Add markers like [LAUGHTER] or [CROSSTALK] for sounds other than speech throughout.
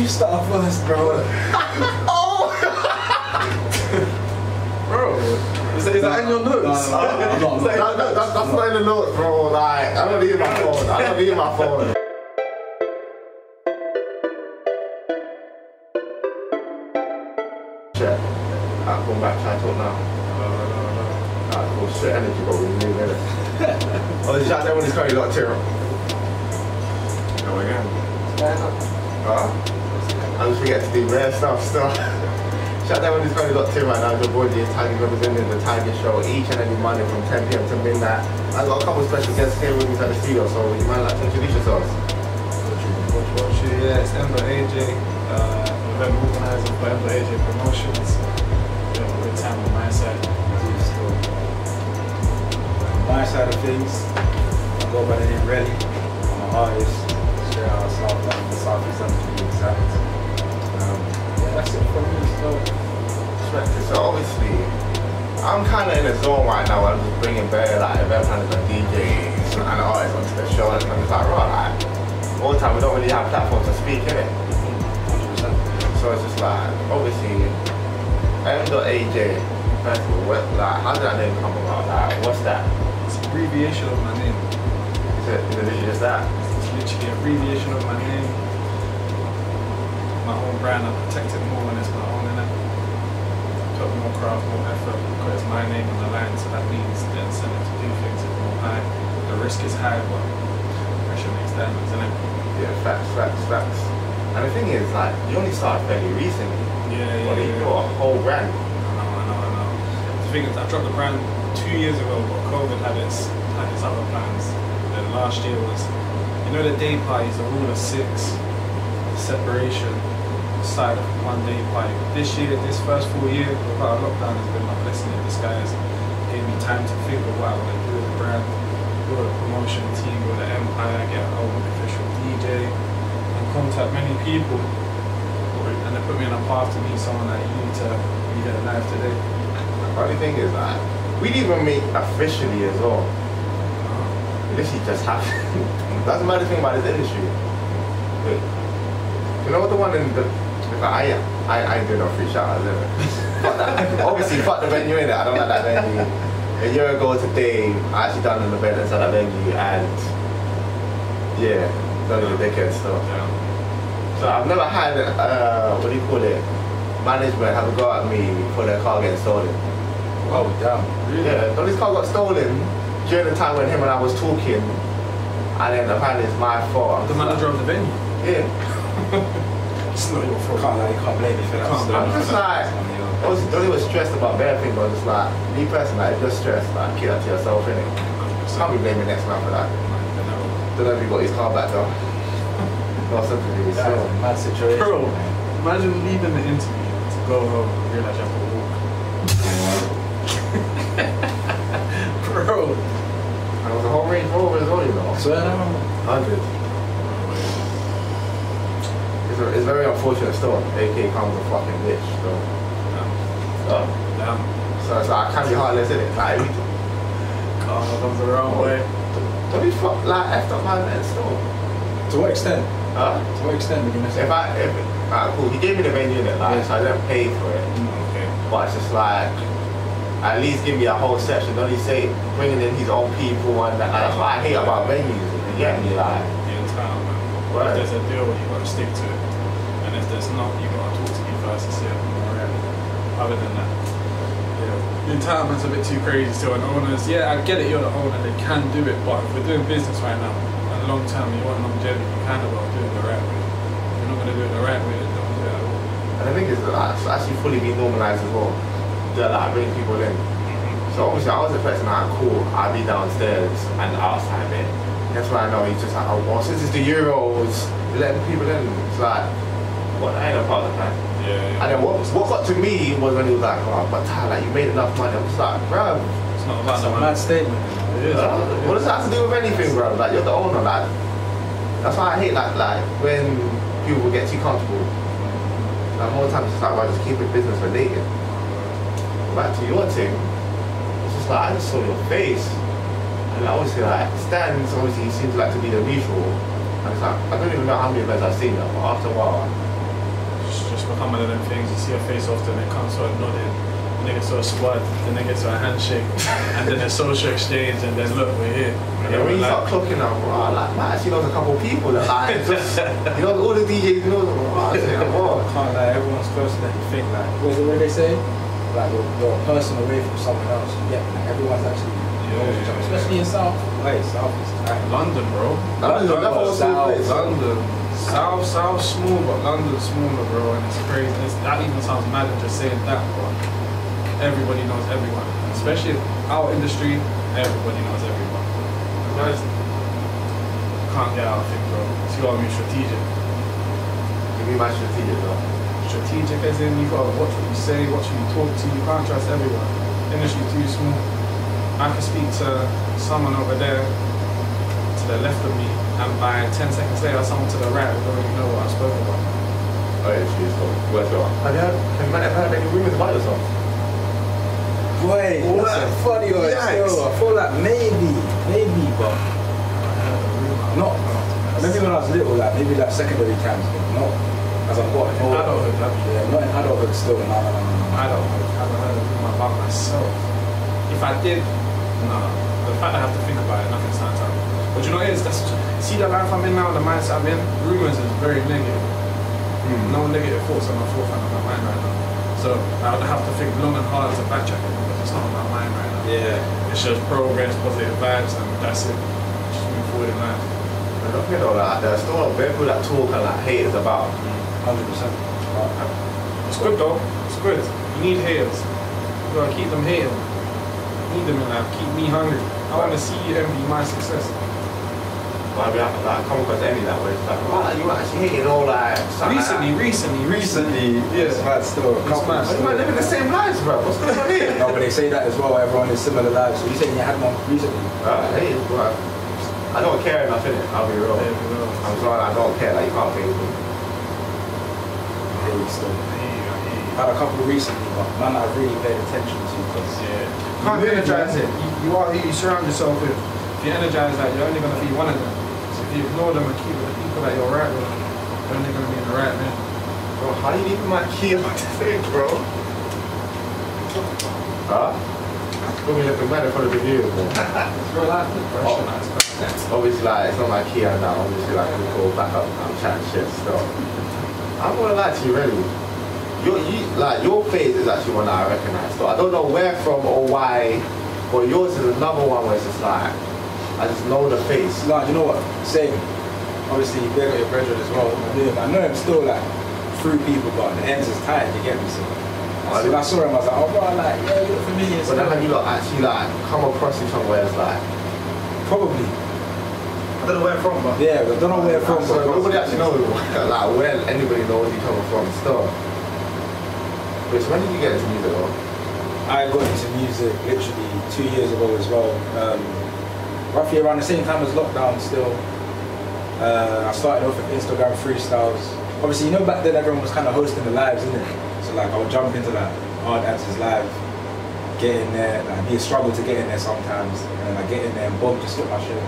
you start first, bro? [LAUGHS] Oh! [LAUGHS] bro, is that, is that in your notes? No, no, no, I'm not, I'm. [LAUGHS] That- that- that- that's not in the notes, bro. Like, I don't need my phone. I don't need my phone. Check. Alright, come back, try to talk now. Alright, cool. Shit energy, bro. We need it. Oh, the shot that one is currently got tear up. Go again. Huh? I just forget to do rare stuff still. Shout out when this currently got two right now. Your boy is Tiger representing the Tiger Show each and every Monday from 10 p.m. to midnight. I've got a couple of special guests here with me at the studio, so you might like to introduce yourselves. Watch, watch, yeah, it's M.AJ, uh, event organizer for M.AJ Promotions. You know, good time on my side. My side of things, I go by the name Relly. I'm an artist, straight out of South London, Southeast London to be exact. Yeah, that's it for me. So, So obviously, I'm kind of in a zone right now where I'm just bringing bare like event planners and DJs and artists onto the show, and I'm just like, right, like, all the time we don't really have platforms to speak in it. So it's just like, obviously, M.AJ, first of all, what, like, how did that name come about? Like, what's that? It's an abbreviation of my name. Is it, is it literally just that? It's literally an abbreviation of my name. My own brand, I protect it more when it's my own, innit? Put more craft, more effort, because it's my name on the line, so that means the incentive to do things is more high. The risk is high, but pressure makes diamonds, innit? Yeah, facts, facts, facts. And the thing is, like, you only started fairly recently. Yeah, yeah, But you yeah. got a whole brand. I know, I know, I know. The thing is, I dropped the brand two years ago, but COVID had its had its other plans. Then last year was, you know, the day parties, the rule of six, the separation, side of one day party. This year, this first full year without lockdown has been my blessing in disguise. Gave me time to think of what I want to do with the brand, build a promotion team, build an empire, get a official DJ, and contact many people and they put me on a path to meet someone that you need to be there alive today. The funny thing is, that we didn't even meet officially as well. It literally just happened. [LAUGHS] That's the maddest thing about this industry. Wait. You know what the one in the I I I did no free shout outs, innit? Fuck that. Obviously fuck the venue in it. I don't like that venue. A year ago today, I actually done an event inside that venue and yeah, done the dickhead stuff. So I've never had uh what do you call it? Management have a go at me for their car getting stolen. oh, damn. Yeah, Dolly's car got stolen during the time when him and I was talking, and then apparently it's my fault. The manager of the venue. Yeah. [LAUGHS] It's not your fault. Can't, like, you can't blame me for that. Can't. I'm just like, It's on you. I was, Dolly was stressed about bare things, but I was just like, me personally, like, if you're stressed, like, keep that to yourself, innit? Can't be blaming next man for that. Don't know if he got his car back though. [LAUGHS] Not something to be That was a mad situation. Bro, man. imagine leaving the interview to go home and realize you have to walk. [LAUGHS] Bro. And it was a whole Range Rover as well, you know. So, um, 100. It's, a, it's very unfortunate still. AK comes a fucking bitch, though. So, Damn. so it's like, I can't be heartless, innit? Like, we, [LAUGHS] Karma comes the wrong way. don't be fuck, like, effed up my man still. to what extent? Huh? To what extent did you miss If it? I, if, alright, cool, he gave me the venue, innit? Like, Yeah. so I didn't pay for it. Mm, okay. But it's just like, at least give me a whole section. Don't he say bringing in his own people and that? Like, that's what I hate about venues. You get me? Like, The entitlement. Right. If there's a deal, you gotta stick to it. There's not, you gotta talk to me first and see if I'm alright. Other than that, yeah. The entitlement's a bit too crazy still. And owners, yeah, I get it, you're the owner, they can do it, but if we're doing business right now, and long term, you want longevity, you kind of gotta do it the right way. If you're not gonna do it the right way, then don't do it at all. and the thing is, that it's actually fully been normalized as well. They're like bringing people in. Mm-hmm. So obviously, I was expecting like, cool, I'd be downstairs and outside it. That's why I know he's just like, oh, well, since it's the Euros, letting people in. It's like, what? I ain't a part of the plan. Yeah, yeah. And then what, what got to me was when he was like, oh, but Ty, like, you made enough money. I was like, bruv, It's not That's about a the mad statement. It is. Uh, what does that have to do with anything, bro? Like you're the owner, like that's why I hate like like when people get too comfortable. Like more times it's like, well, just keep it business related. Back to your thing, it's just like I just saw your face, and like, obviously like Stan's obviously he seems like to be the neutral, and it's like I don't even know how many events I've seen now, but after a while, become one of them things. You see a face often, it comes sort of nodding. Then they get to a squad, then they get to a handshake, and then a social exchange, and then look, we're here. And Yeah, when you like- start clocking out, bro, like, man, actually knows a couple of people that like, [LAUGHS] just, you know, all the DJs know them. Bro, I say, bro, can't lie, everyone's closer than you think. Like, what is it what they say? Like, you're, you're a person away from someone else. You get? Like, everyone's actually Yeah, knows each other, yeah, especially in South. Wait, South is tiny. London, bro. London, that's what South, place. London. South, South small, but London's smaller, bro, and it's crazy. It's, that even sounds mad just saying that, but everybody knows everyone. Especially our industry, everybody knows everyone. You guys can't get out of it, bro. See what I mean? Strategic. Give me my strategic, though. Strategic as in you gotta watch what you say, watch who you talk to, you can't trust everyone. Industry too small. I can speak to someone over there to the left of me, and by 10 seconds later, someone to the right will already know what I spoke about. Oh, yeah, she's so, where's your, have you heard, have you ever heard any rumors about yourself? Wait, What? that's a funny one. Yikes. Still, I feel like maybe, maybe, but not. Maybe when I was little, like maybe like secondary times, but not as I've gotten older. Adulthood, that'd Yeah, not in adulthood still. No, no, no, no, no. I don't haven't heard a rumor about myself. If I did, nah. The fact I have to think about it, nothing stands out. But you know what it is? That's, see the life I'm in now, the mindset I'm in, rumors is very negative. Hmm. No negative thoughts on my forefront of my mind right now. So I would have to think long and hard to backtrack it because it's not on my mind right now. Yeah. It's just progress, positive vibes, and that's it. Just move forward in life. I don't get all that. There's still a lot of people that talk and like haters about. Hundred percent. It's good though. It's good. You need haters. You gotta keep them hating. Need them in life. Keep me hungry. I want to see you envy my success. But I mean, I, like, I come any that way. It's like, wow, you actually hating all like, Recently, Like recently, Recently, Yeah. it's mad still. A It's couple. mad. that. you might living the same lives, bro. What's going on here? [LAUGHS] No, but they say that as well. Everyone is similar lives. So you saying you had one recently? Uh, hey, bro. I don't care enough in it. I'll be real. There we. I'm sorry, I don't care. Like you can't fake me. Hey, still. I hear you, I hear you. Had a couple recently, but none I've really paid attention to because Yeah. Can't You energize it. You, you are who you surround yourself with. If you energize that, you're only gonna be one of them. So if you ignore them and keep with the people that you're right with, they're gonna be in the right man. Bro, how you leaving my key on the thing, bro? Huh? Put me looking mad in front of the view. It's real life, bro. Oh. Nice. Obviously, like, it's not my key now. Obviously, like, we go back up and chat shit still. I'm gonna lie to you, Relly. Your, you, like, your face is actually one that I recognize. So I don't know where from or why, but yours is another one where it's just like, I just know the face. No, you know what? Same. Obviously, you got your brethren as well. Yeah, I know him still like through people, but the ends is tight. You get me? So, so when I saw him, I was like, oh, bro, like, yeah, you look familiar. But then have you lot actually, like, come across each other where it's like, Probably. I don't know where from, but Yeah, I don't know where from. So but- nobody actually knows [LAUGHS] like where anybody knows each other from still. Wait, so when did you get into music though? I got into music literally two years ago as well. Um, roughly around the same time as lockdown still. Uh, I started off with Instagram freestyles. Obviously, you know back then everyone was kind of hosting the lives, innit? So like I would jump into that hard dancers live, get in there, like be a struggle to get in there sometimes, and then I get in there and boom, just get my shit.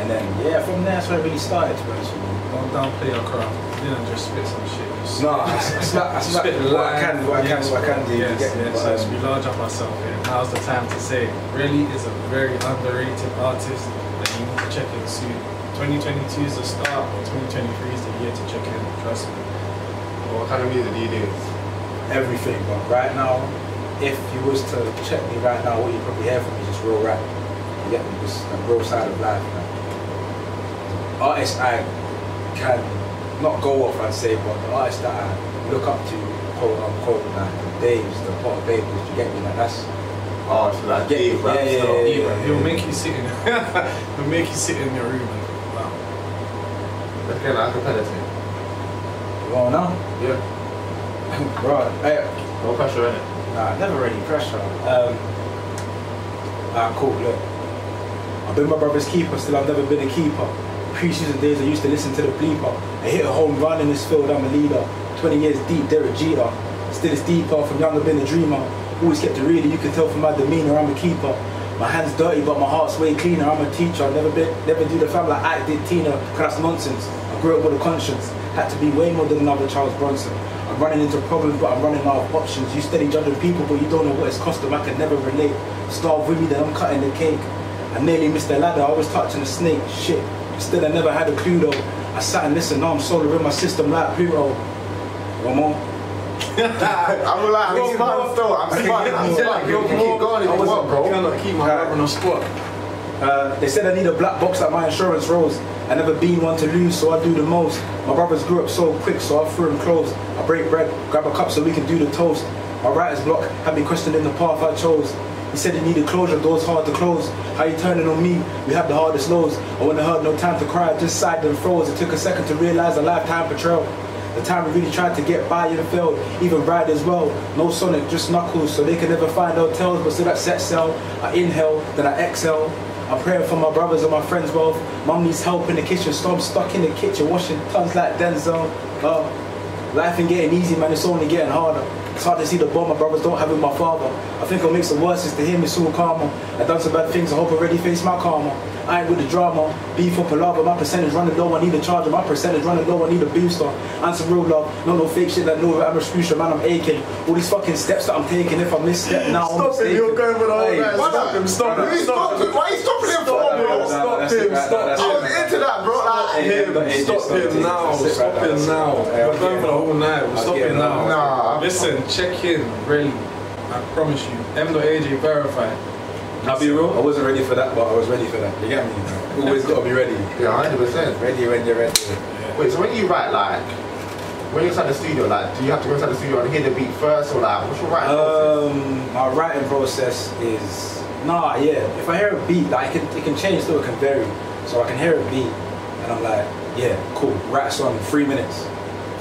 And then yeah, from there that's where it really started to don't downplay your craft. You didn't just spit some shit. No, I, I slap, I slap spit what I can, what I can, Yes, what I can do. Yes, yes, yes. We large up ourselves here. Now's the time to say, Relly is a very underrated artist that you need to check in soon. 2022 is the start, but 2023 is the year to check in. Trust me. What kind of music do you do? everything. But right now, if you was to check me right now, what you probably hear from me is just real rap. You get me? Just the real side of life. Man. Artists I can not go off, I'd say, but the artists that I look up to, quote unquote, like the Daves, the Potter Paypers, you get me? Like that's Oh, so like Yeah, deep rap yeah, yeah, stuff. yeah, Even, yeah. he'll make you sit in [LAUGHS] he'll make you sit in your room and wow. That's kind of acapella thing. you want now? Yeah. [LAUGHS] right. Hey, No pressure in it. Nah, never any pressure. Um, ah, cool, look. I've been my brother's keeper, still I've never been a keeper. Pre-season days I used to listen to the bleeper. I hit a home run in this field, I'm a leader. 20 years deep, Derek Jeter. Still it's deeper, from young I've been a dreamer. Always kept it real, you can tell from my demeanor, I'm a keeper. My hands dirty, but my heart's way cleaner. I'm a teacher. I've never been, never do the fam like I did Tina, cause nonsense. I grew up with a conscience. Had to be way more than another Charles Bronson. I'm running into problems, but I'm running out of options. You steady judging people, but you don't know what it's cost them. I can never relate. Starve with me, then I'm cutting the cake. I nearly missed the ladder, I was touching the snake. Shit, still I never had a clue though. I sat and listened, now I'm solar in my system like Pluto. One more. [LAUGHS] I'm like, I'm smart still. I'm smart. I'm [LAUGHS] smart. You can keep going if you want, bro. cannot keep my brother on the spot. Uh, they said I need a black box like my insurance rolls. I never been one to lose, so I do the most. My brothers grew up so quick, so I threw them clothes. I break bread, grab a cup so we can do the toast. My writer's block had me questioning the path I chose. He said he needed closure, doors hard to close. How you turning on me? We have the hardest lows. I wouldn't heard no time to cry, just sighed and froze. It took a second to realize a lifetime betrayal. The time we really tried to get by and failed, even ride as well. No Sonic, just knuckles, so they can never find no tails. But still that set cell, I inhale, then I exhale. I'm praying for my brothers and my friends' wealth. Mum needs help in the kitchen, so I'm stuck in the kitchen washing tons like Denzel. Uh, life ain't getting easy, man, it's only getting harder. It's hard to see the bond my brothers don't have with my father. I think what makes it worse is to hear me so karma. I done some bad things, I hope I already face my karma. I ain't with the drama, beef or palaver, my percentage running low, I need a charger, my percentage running low, I need a booster. And some real love, no no fake shit that no I'm a screwshot, man, I'm aching. All these fucking steps that I'm taking, if I misstep now, I'm Stop it, mistaken. you're going with the whole Hey, guys. Stop him, stop him, Why stop him. Why are you stopping him for, Stop, bro? no, no, Stop him, stop that's I was into that, bro. Like, him, stop him now, stop him now. We're going for the whole night, we're stopping now. Nah. Listen, check in, Relly. I promise you. M.AJ verified. I'll be real, I wasn't ready for that, but I was ready for that. You get me? Always gotta be ready. yeah, hundred percent. Ready when you're ready. Wait, so when you write, like, when you're inside the studio, like, do you have to go inside the studio and hear the beat first, or like, what's your writing process? Um, my writing process is nah, yeah. If I hear a beat, like it can, it can change, still it can vary. So I can hear a beat, and I'm like, yeah, cool. Write a song in three minutes,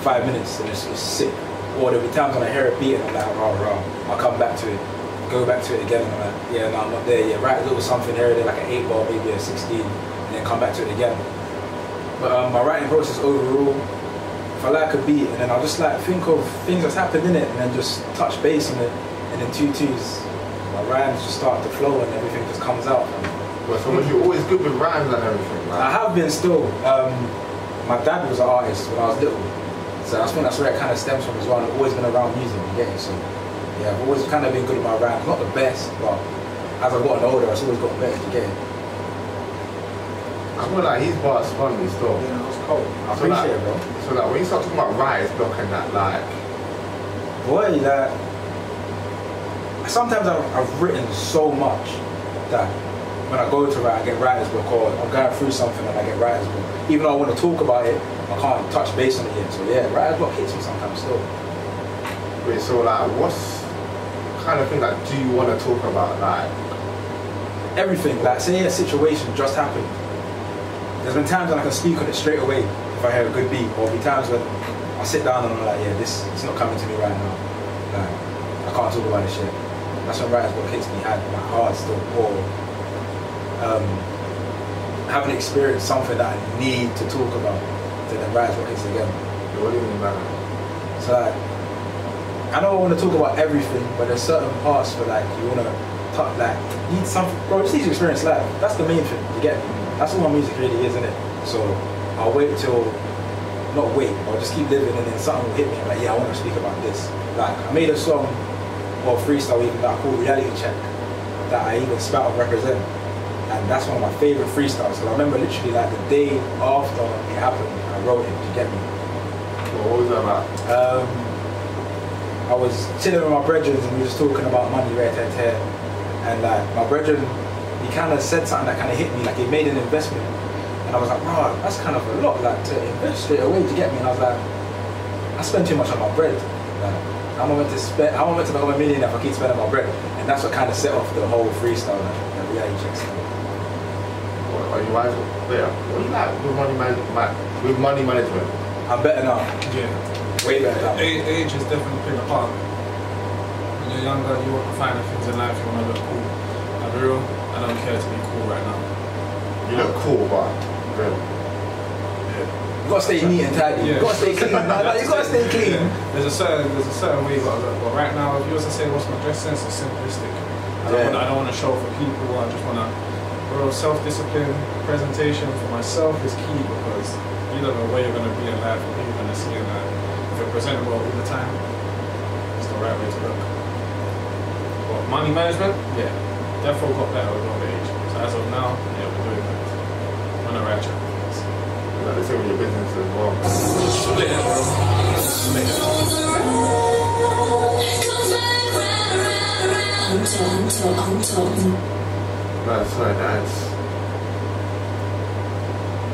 five minutes, and it's, it's sick. Or there'll be times when I hear a beat and I'm like, rah rah. I'll come back to it, go back to it again, and I'm like, yeah, no, I'm not there. Yeah, write a little something here, there, like an eight ball, maybe a sixteen, and then come back to it again. But um, my writing process overall, if I like a beat, and then I'll just like think of things that's happened in it, and then just touch base on it, and then two twos, my rhymes just start to flow, and everything just comes out. Well, so was you always good with rhymes and everything? I have been still. Um, my dad was an artist when I was little, so I think that's where it kind of stems from as well. I've always been around music, you get it? So yeah, I've always kind of been good at my rhymes. Not the best, but as I've gotten older, it's always gotten better, you get it? I feel like his bars spun me still. Yeah, it's cold. I So, like, appreciate it, bro. So like, when you start talking about writer's block and that, like, boy, that sometimes I've, I've written so much that when I go to write, I get writer's block, or I'm going through something and I get writer's block. Even though I want to talk about it, I can't touch base on it yet. So yeah, writer's block hits me sometimes still. wait, so like, what's kind of thing like do you want to talk about? Like, Everything, like say a situation just happened. There's been times when I can speak on it straight away if I hear a good beat, or be times when I sit down and I'm like, yeah, this it's not coming to me right now. Like, I can't talk about this shit. That's when writer's block hits me hard, like hard still, or um, haven't experienced something that I need to talk about, then the writer's block hits again. what do you mean by that? So like, I know I want to talk about everything, but there's certain parts where like you want to talk like need something, bro. Just need to experience life. That's the main thing. You get me? That's what my music really is, isn't it? So I'll wait till, not wait, I'll just keep living, and then something will hit me. Like, yeah, I want to speak about this. Like I made a song, or freestyle even that I called Reality Check, that I even spat on represent. And that's one of my favorite freestyles. Because I remember literally like the day after it happened, I wrote it. You get me? Well, what was that about? um, I was chilling with my brethren and we was talking about money right there, there. And like my brethren, he kind of said something that kind of hit me, like he made an investment. And I was like, bro, that's kind of a lot, like to invest straight away to get me. And I was like, I spend too much on my bread. Like, I'm not meant to spend, I'm not meant to become a millionaire if I keep spending my bread. And that's what kind of set off the whole freestyle, like, the reality check stuff. What, are you wise? Yeah. What do you like with money man, man, with money management? I'm better now, Yeah. Way better now. Age has definitely played a part. When you're younger, you want to find the things in life, you want to look cool. I'll be real, I don't care to be cool right now. You look cool, but real. Yeah. You gotta stay neat and tidy. You Yeah. gotta stay clean. Nah, nah, you gotta stay clean. There's a certain there's a certain way you gotta look. But right now, if you was to say what's my dress sense, it's simplistic. I don't Yeah. wanna I don't wanna show for people. I just wanna real self-discipline, presentation for myself is key because you don't know where you're gonna be in life or who you're gonna see in life. If if you're presentable all the time, it's the right way to look. What, money management, yeah, definitely got better with older age. So as of now, yeah, we're doing that. On the right track. Like the same with your business as well. Split it, bro. Split it. That's that's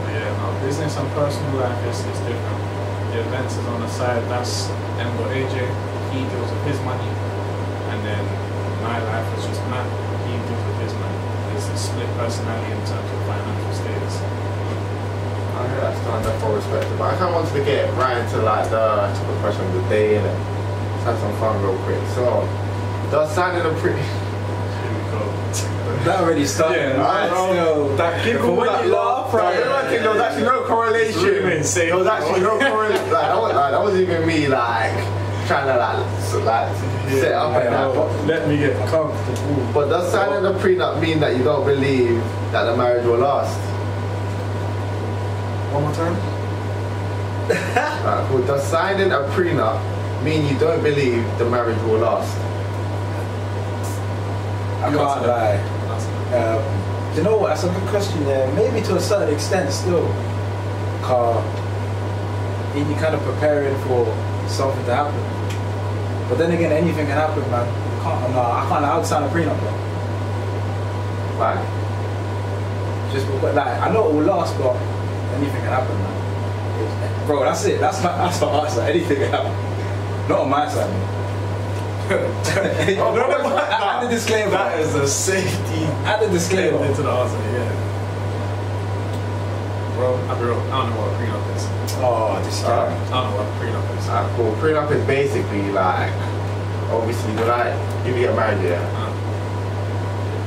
But yeah, no, business and personal life is, is different. The events is on the side, that's M.AJ, he deals with his money. And then my life is just Matt, he deals with his money. It's a split personality in terms of financial status. I hear that's done that for respect. But I kind of wanted to get right into like the typical question of the day and let's have some fun real quick. So, does signing a pretty. Here we go. That already started. Yeah, man. bro. That giggle, When that you laugh, laugh, Right, right? everyone think there was actually no correlation. really insane, There was actually no [LAUGHS] correlation. Like, that, was, like, that was even me like trying to like, so, like set up and that. But, Let me get comfortable. but does signing a prenup mean that you don't believe that the marriage will last? One more time? [LAUGHS] Alright, cool. Does signing a prenup mean you don't believe the marriage will last? I You can't lie. Um, do you know what? That's a good question. Yeah, maybe to a certain extent still. Car, you kind of preparing for something to happen. But then again, anything can happen, man. You can't. No, I can't. I would sign a prenup, bro. Like, Just because, like, I know it will last, but anything can happen, man. It's- Bro, that's it. That's my that's my answer. Anything can happen. Not on my side. Man. [LAUGHS] Oh, no, no, no. Add the disclaimer. That is a safety Add the disclaimer. into the answer, yeah. Bro, I'll be real. I don't know what a prenup is. Oh, this Alright. guy. I don't know what a prenup is. Alright, cool. Prenup is basically like, obviously, when I, if you get married, yeah, Uh,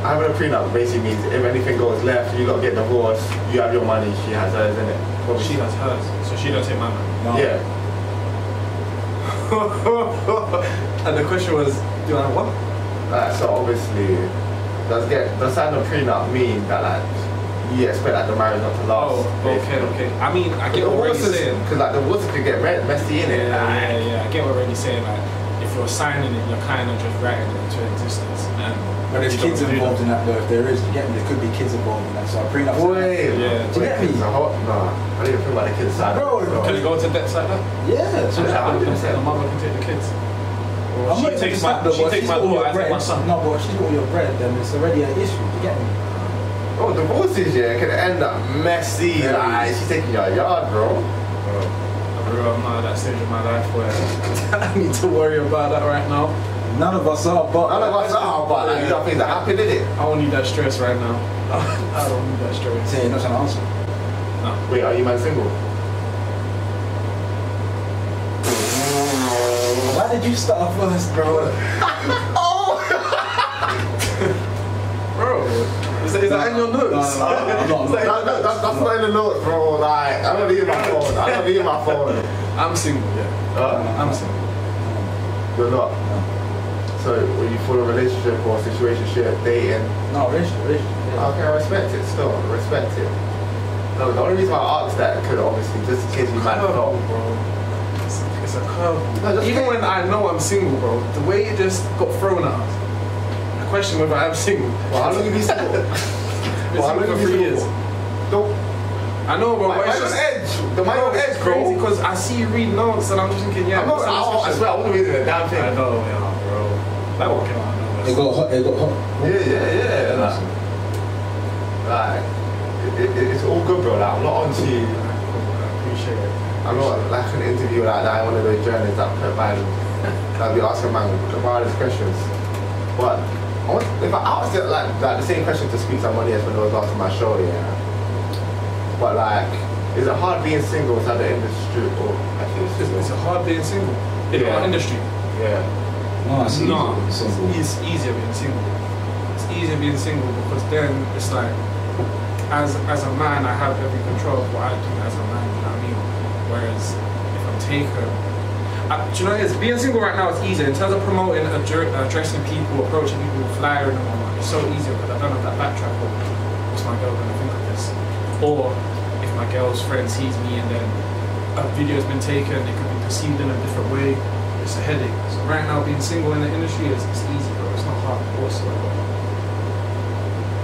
having a prenup basically means if anything goes left, you got to get divorced, you have your money, she has hers, in it? she has hers, so she don't take my money. No. Yeah. [LAUGHS] and the question was, do I what? Like, so obviously, does get does signing a prenup mean that like you expect like the marriage not to last? Oh, okay, okay. I mean, I get what Randy's saying. Because like divorce could get messy in it. Yeah, yeah, yeah. I get what Randy's saying. Like, if you're signing it, you're kind of just writing it into existence. And But there's kids involved in that though. If there is, you get me. There could be kids involved in that. So a prenup. Wait, Yeah. Do you get me? It's a hot, nah, I didn't even think about the kids side. Bro, of so- Can it go to debts like that? Yeah. So So that I'm gonna say- the mother can take the kids. Or I'm she not takes even my, upset, she but takes my got all daughter, your I take bread. my son. No, but she's got all your bread, then it's already an issue. You get me? Oh, divorces, yeah, it can end up messy. Yeah. Like, she's taking your yard, bro. I'm I'm not at that stage of my life where [LAUGHS] I need to worry about that right now. None of us are, but None of us are, but like, these are things that happen, did it? I don't need that stress right now. [LAUGHS] I don't need that stress. Say you're not trying to answer. No. Wait, are you man single? Why did you start first, bro? [LAUGHS] Oh! [LAUGHS] bro, is that, is that in your notes? No, no, no, I'm not, [LAUGHS] I'm that That, your that, notes? that's, that's not in the notes, bro. Like, I don't need my phone. I don't need my phone. I'm single, yeah. Uh, I'm single. you're not. So, were you full a relationship or a situationship, dating? No, relationship, relationship. yeah. Okay, I respect it still. I respect it. No, the only reason I asked that could obviously just in case you might have Curveball, thought. bro. It's, it's a curveball. No, Even when I know I'm single, bro, the way it just got thrown at us. I question whether I'm single. Well, how long have you been single? [LAUGHS] Been Well, how long single have for you three been years. single? Don't. I know, bro, Why, but it's just edge? The mind on edge, bro. crazy because I see you read notes and I'm just thinking, yeah. I'm not, what's I, the I swear, I wasn't reading a damn thing. I know, yeah, bro. That one came out of nowhere. It got hot. It got hot. Yeah, yeah, yeah. Like, like it, it, it's all good, bro. Like, I'm not on to you. I appreciate it. I'm not like an interview like that. I'm one of those journalists that put man that be asking man the wildest questions. But I want, if I asked it like, like the same question to speak to somebody else when I was asking my show, yeah. But like, is it hard being single inside the industry or actually it's It's, just it's hard being single in Yeah. our industry. yeah. No, it's easy No, being it's, it's easier being single. It's easier being single because then it's like, as as a man, I have every control of what I do as a man. You know what I mean? Whereas if I'm taken, I, do you know what it is? Being single right now is easier in terms of promoting, addre- addressing uh, people, approaching people, flyering them. whatnot, It's so easier because I don't have that backtrack of what's my girl gonna think of this, or if my girl's friend sees me and then a video's been taken, it could be perceived in a different way. It's a headache. So right now, being single in the industry is it's easy, bro. It's not hard whatsoever.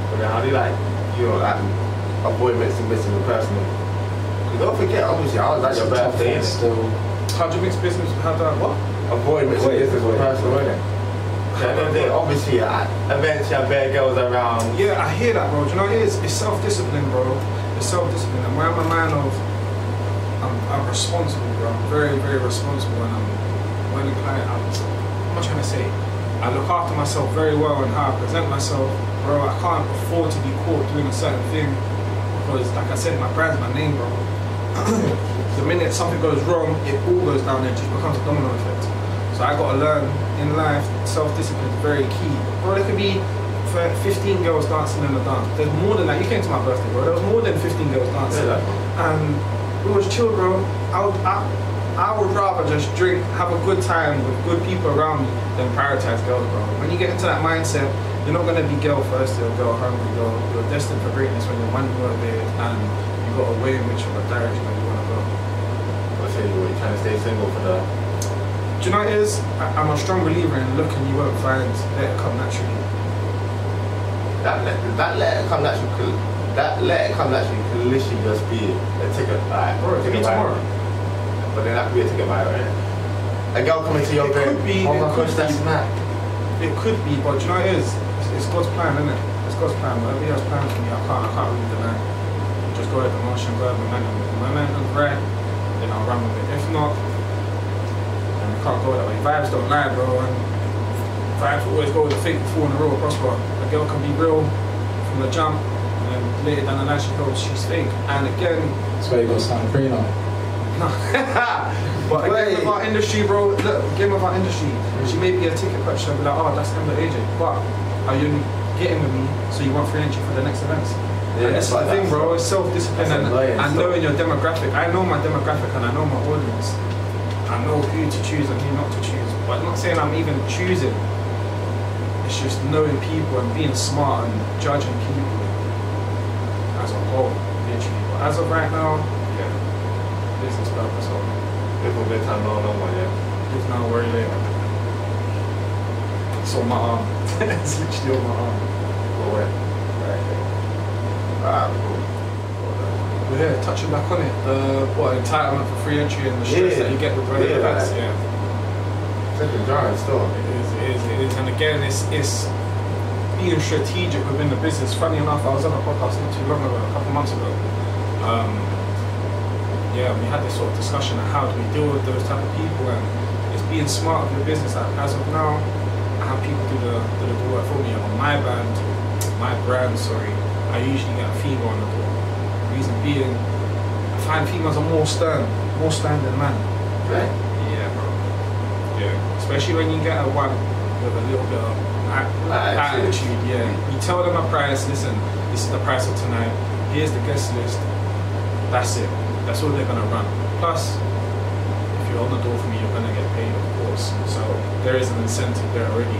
But then how do you like, you know, like avoid mixing business and personal? 'Cause don't forget, obviously, I was at your Tough birthday. still. How do you mix business? How do I what? Avoid mixing Avoid, business with avoid, personal, avoid. innit? And then they, obviously, uh, at events, you have bare girls around. Yeah, I hear that, bro. Do you know what it is? It's self-discipline, bro. It's self-discipline. And when I'm a man of, I'm, I'm responsible, bro. I'm very, very responsible, and I'm when a client, I'm, I'm not trying to say, I look after myself very well and how I present myself, bro. I can't afford to be caught doing a certain thing because, like I said, my brand's my name, bro. The minute something goes wrong, it all goes down. It just becomes a domino effect. So I gotta learn in life, self-discipline is very key. Bro, there could be for 15 girls dancing in the dance. There's more than that. You came to my birthday, bro. There was more than 15 girls dancing. Yeah. And it was chill, bro. I would, I, I would rather just drink, have a good time with good people around me than prioritize girls, bro. When you get into that mindset, you're not gonna be girl first, you're girl hungry. You're, you're destined for greatness when you're money motivated and you got a way in which of a direction that you wanna go. Let's say you're trying to stay single for the. Do you know what it is? I, I'm a strong believer in looking you won't find, let it come naturally. That let, that let it come naturally. could- That let it come naturally could literally just be a ticket. Like, Bro, it could be ticket buyer. tomorrow. But then that could be a ticket buyer, right? A girl coming to your It bed. could be, Oh it my could gosh, that's be. mad. It could be, but do you know what it is? It's, it's God's plan, isn't it? It's God's plan. Whatever He has planned for me, I can't, I can't really deny. Just go at the motion, go at the momentum. If the momentum's right, then I'll run with it. If not, then we can't go that way. Vibes don't lie, bro. And vibes always go with the fake before in the real prosper. A girl can be real from the jump, and then later down the line she goes, she's fake. And again, That's why you got Santa Crino. [LAUGHS] but again, Wait. with our industry, bro, look, again with our industry, mm. she may be a ticket purchaser and be like, oh, that's M.AJ. But are you getting with me so you want free entry for the next events? Yeah, the thing, bro. It's self-discipline and, and knowing your demographic. I know my demographic and I know my audience. I know who to choose and who not to choose. But I'm not saying I'm even choosing. It's just knowing people and being smart and judging people as a whole, literally. But as of right now, yeah, business purpose only. Little bit time, no, no more, yeah. Live now, worry later. It's on my arm. [LAUGHS] it's literally on my arm. Go away. Cool. But yeah, touching back on it, the what entitlement for free entry and the stress Yeah. that you get with running Yeah, events. like- Yeah, Second giant store. it is, it is, it is. And again, it's it's being strategic within the business. Funny enough, I was on a podcast not too long ago, a couple months ago. Um, yeah, we had this sort of discussion of how do we deal with those type of people and it's being smart with your business. Like, as of now, I have people do the do the work for me on my band, my brand. Sorry, I usually female on the door. Reason being, I find females are more stern, more stern than men. Right? Yeah, bro. Yeah, especially when you get a one with a little bit of Attitude. attitude. Yeah, you tell them a price. Listen, this is the price of tonight. Here's the guest list. That's it. That's all they're gonna run. Plus, if you're on the door for me, you're gonna get paid, of course. So there is an incentive there already,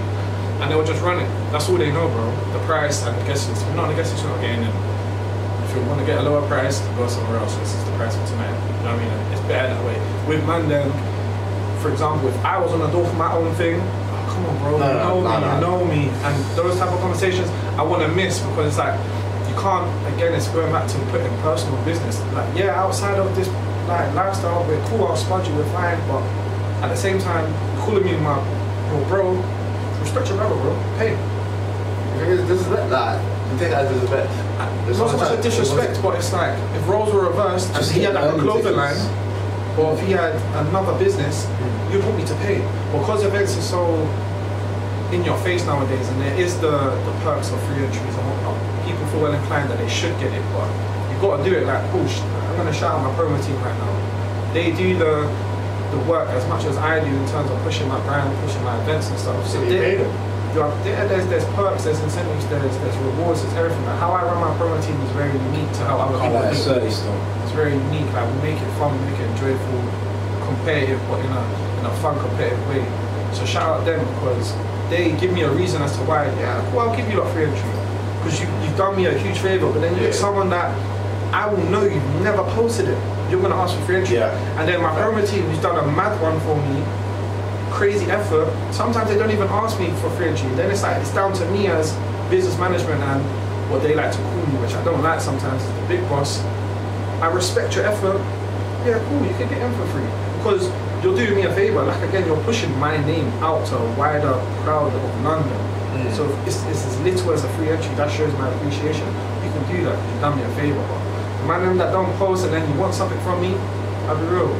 and they'll just run it. That's all they know, bro. The price and the guest list. If you're not the guest list, you're not getting in. If you want to get a lower price, go somewhere else. This is the price of tonight. You know what I mean? It's better that way. With man, then, for example, if I was on the door for my own thing, oh, come on, bro, No, you know no, me, no. you know me, and those type of conversations I want to miss because it's like you can't. Again, it's going back to putting personal business. Like, yeah, outside of this like lifestyle, we're cool. I'll spud you, we're fine, but at the same time, calling me my bro, bro, respect your brother, bro. Pay. The thing is, this is that. Like, you take that as a bet. It's not so much a disrespect, but it's like if roles were reversed, Just and he had like a clothing line, or if he had another business, you'd want me to pay. Because events are so in your face nowadays, and there is the, the perks of free entries and whatnot. People feel well inclined that they should get it, but you've got to do it like push. I'm gonna shout out my promo team right now. They do the the work as much as I do in terms of pushing my brand, pushing my events and stuff. So So they- pay them. yeah, there, there's, there's perks, there's incentives, there's, there's rewards, there's everything. Like how I run my promo team is very unique to how other people do it. It's very unique. Like we make it fun, we make it enjoyable, competitive, but in a in a fun, competitive way. So shout out them because they give me a reason as to why. Yeah, well, I'll give you a free entry because you you've done me a huge favor. But then you get Yeah. someone that I will know you've never posted it. You're gonna ask for free entry. Yeah. And then my promo team, who's done a mad one for me, crazy effort. Sometimes they don't even ask me for free entry. Then it's like it's down to me as business management and what they like to call me, which I don't like sometimes, the big boss. I respect your effort. Yeah, cool, you can get in for free. Because you're doing me a favor. Like again, you're pushing my name out to a wider crowd of London. Mm. So if it's, it's as little as a free entry, that shows my appreciation. You can do that you've done me a favor. But man that don't post and then you want something from me, I'll be real.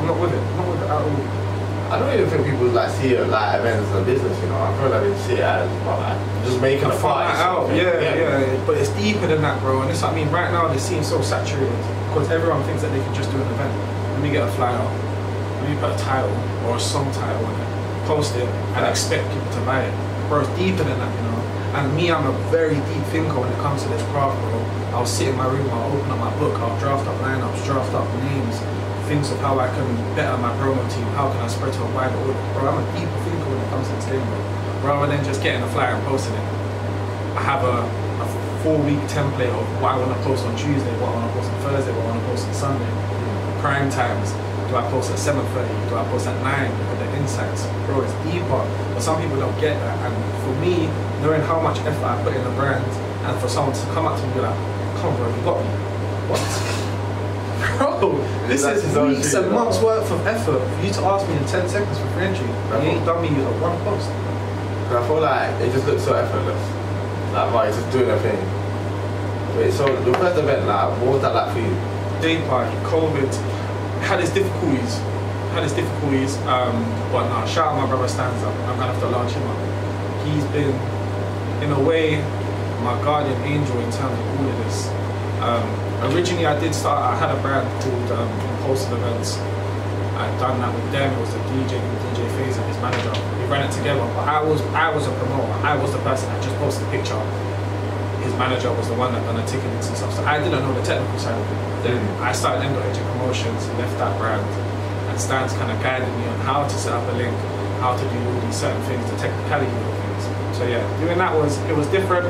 I'm not with it. I'm not with it at all. I don't even think people like see it like events as a business, you know. I feel like they see it as well, like just making a party. out, yeah, yeah, But it's deeper than that, bro. And it's I mean, right now they seem so saturated because everyone thinks that they can just do an event. Let me get a flyer, let me put a title or a song title on it, post it, and Yeah. expect people to buy it. Bro, it's deeper than that, you know. And me, I'm a very deep thinker when it comes to this craft, bro. I'll sit in my room, I'll open up my book, I'll draft up lineups, draft up names, things of how I can better my promo team, how can I spread to a wider audience. Bro, I'm a deeper thinker when it comes to this game. Rather than just getting a flyer and posting it. I have a, a four week template of what I want to post on Tuesday, what I want to post on Thursday, what I want to post on Sunday. Prime times. Do I post at 7.30? Do I post at 9? Look the insights. Bro, it's deeper. But some people don't get that. And for me, knowing how much effort I put in the brand, and for someone to come up to me and be like, come bro, you got me. What? Bro, this is weeks and months worth of effort for you to ask me in 10 seconds for free entry. And you ain't done me a one post. I feel like it just looks so effortless. Like, right, it's just doing a thing. Wait, so your first event, like, what was that like for you? day party, COVID, had its difficulties. Had its difficulties. Um, but nah, shout out my brother Stanza. I'm gonna have to launch him up. He's been, in a way, my guardian angel in terms of all of this. Um, originally, I did start. I had a brand called um, Impulsive Events. I'd done that with them. It was the DJ, DJ Phase and his manager. We ran it together. But I was, I was a promoter. I was the person that just posted a picture his manager was the one that done the tickets and stuff. So I didn't know the technical side of it. Then I started M.AJ Promotions, left that brand, and Stan's kind of guided me on how to set up a link, how to do all these certain things, the technicality of things. So yeah, doing that was it was different.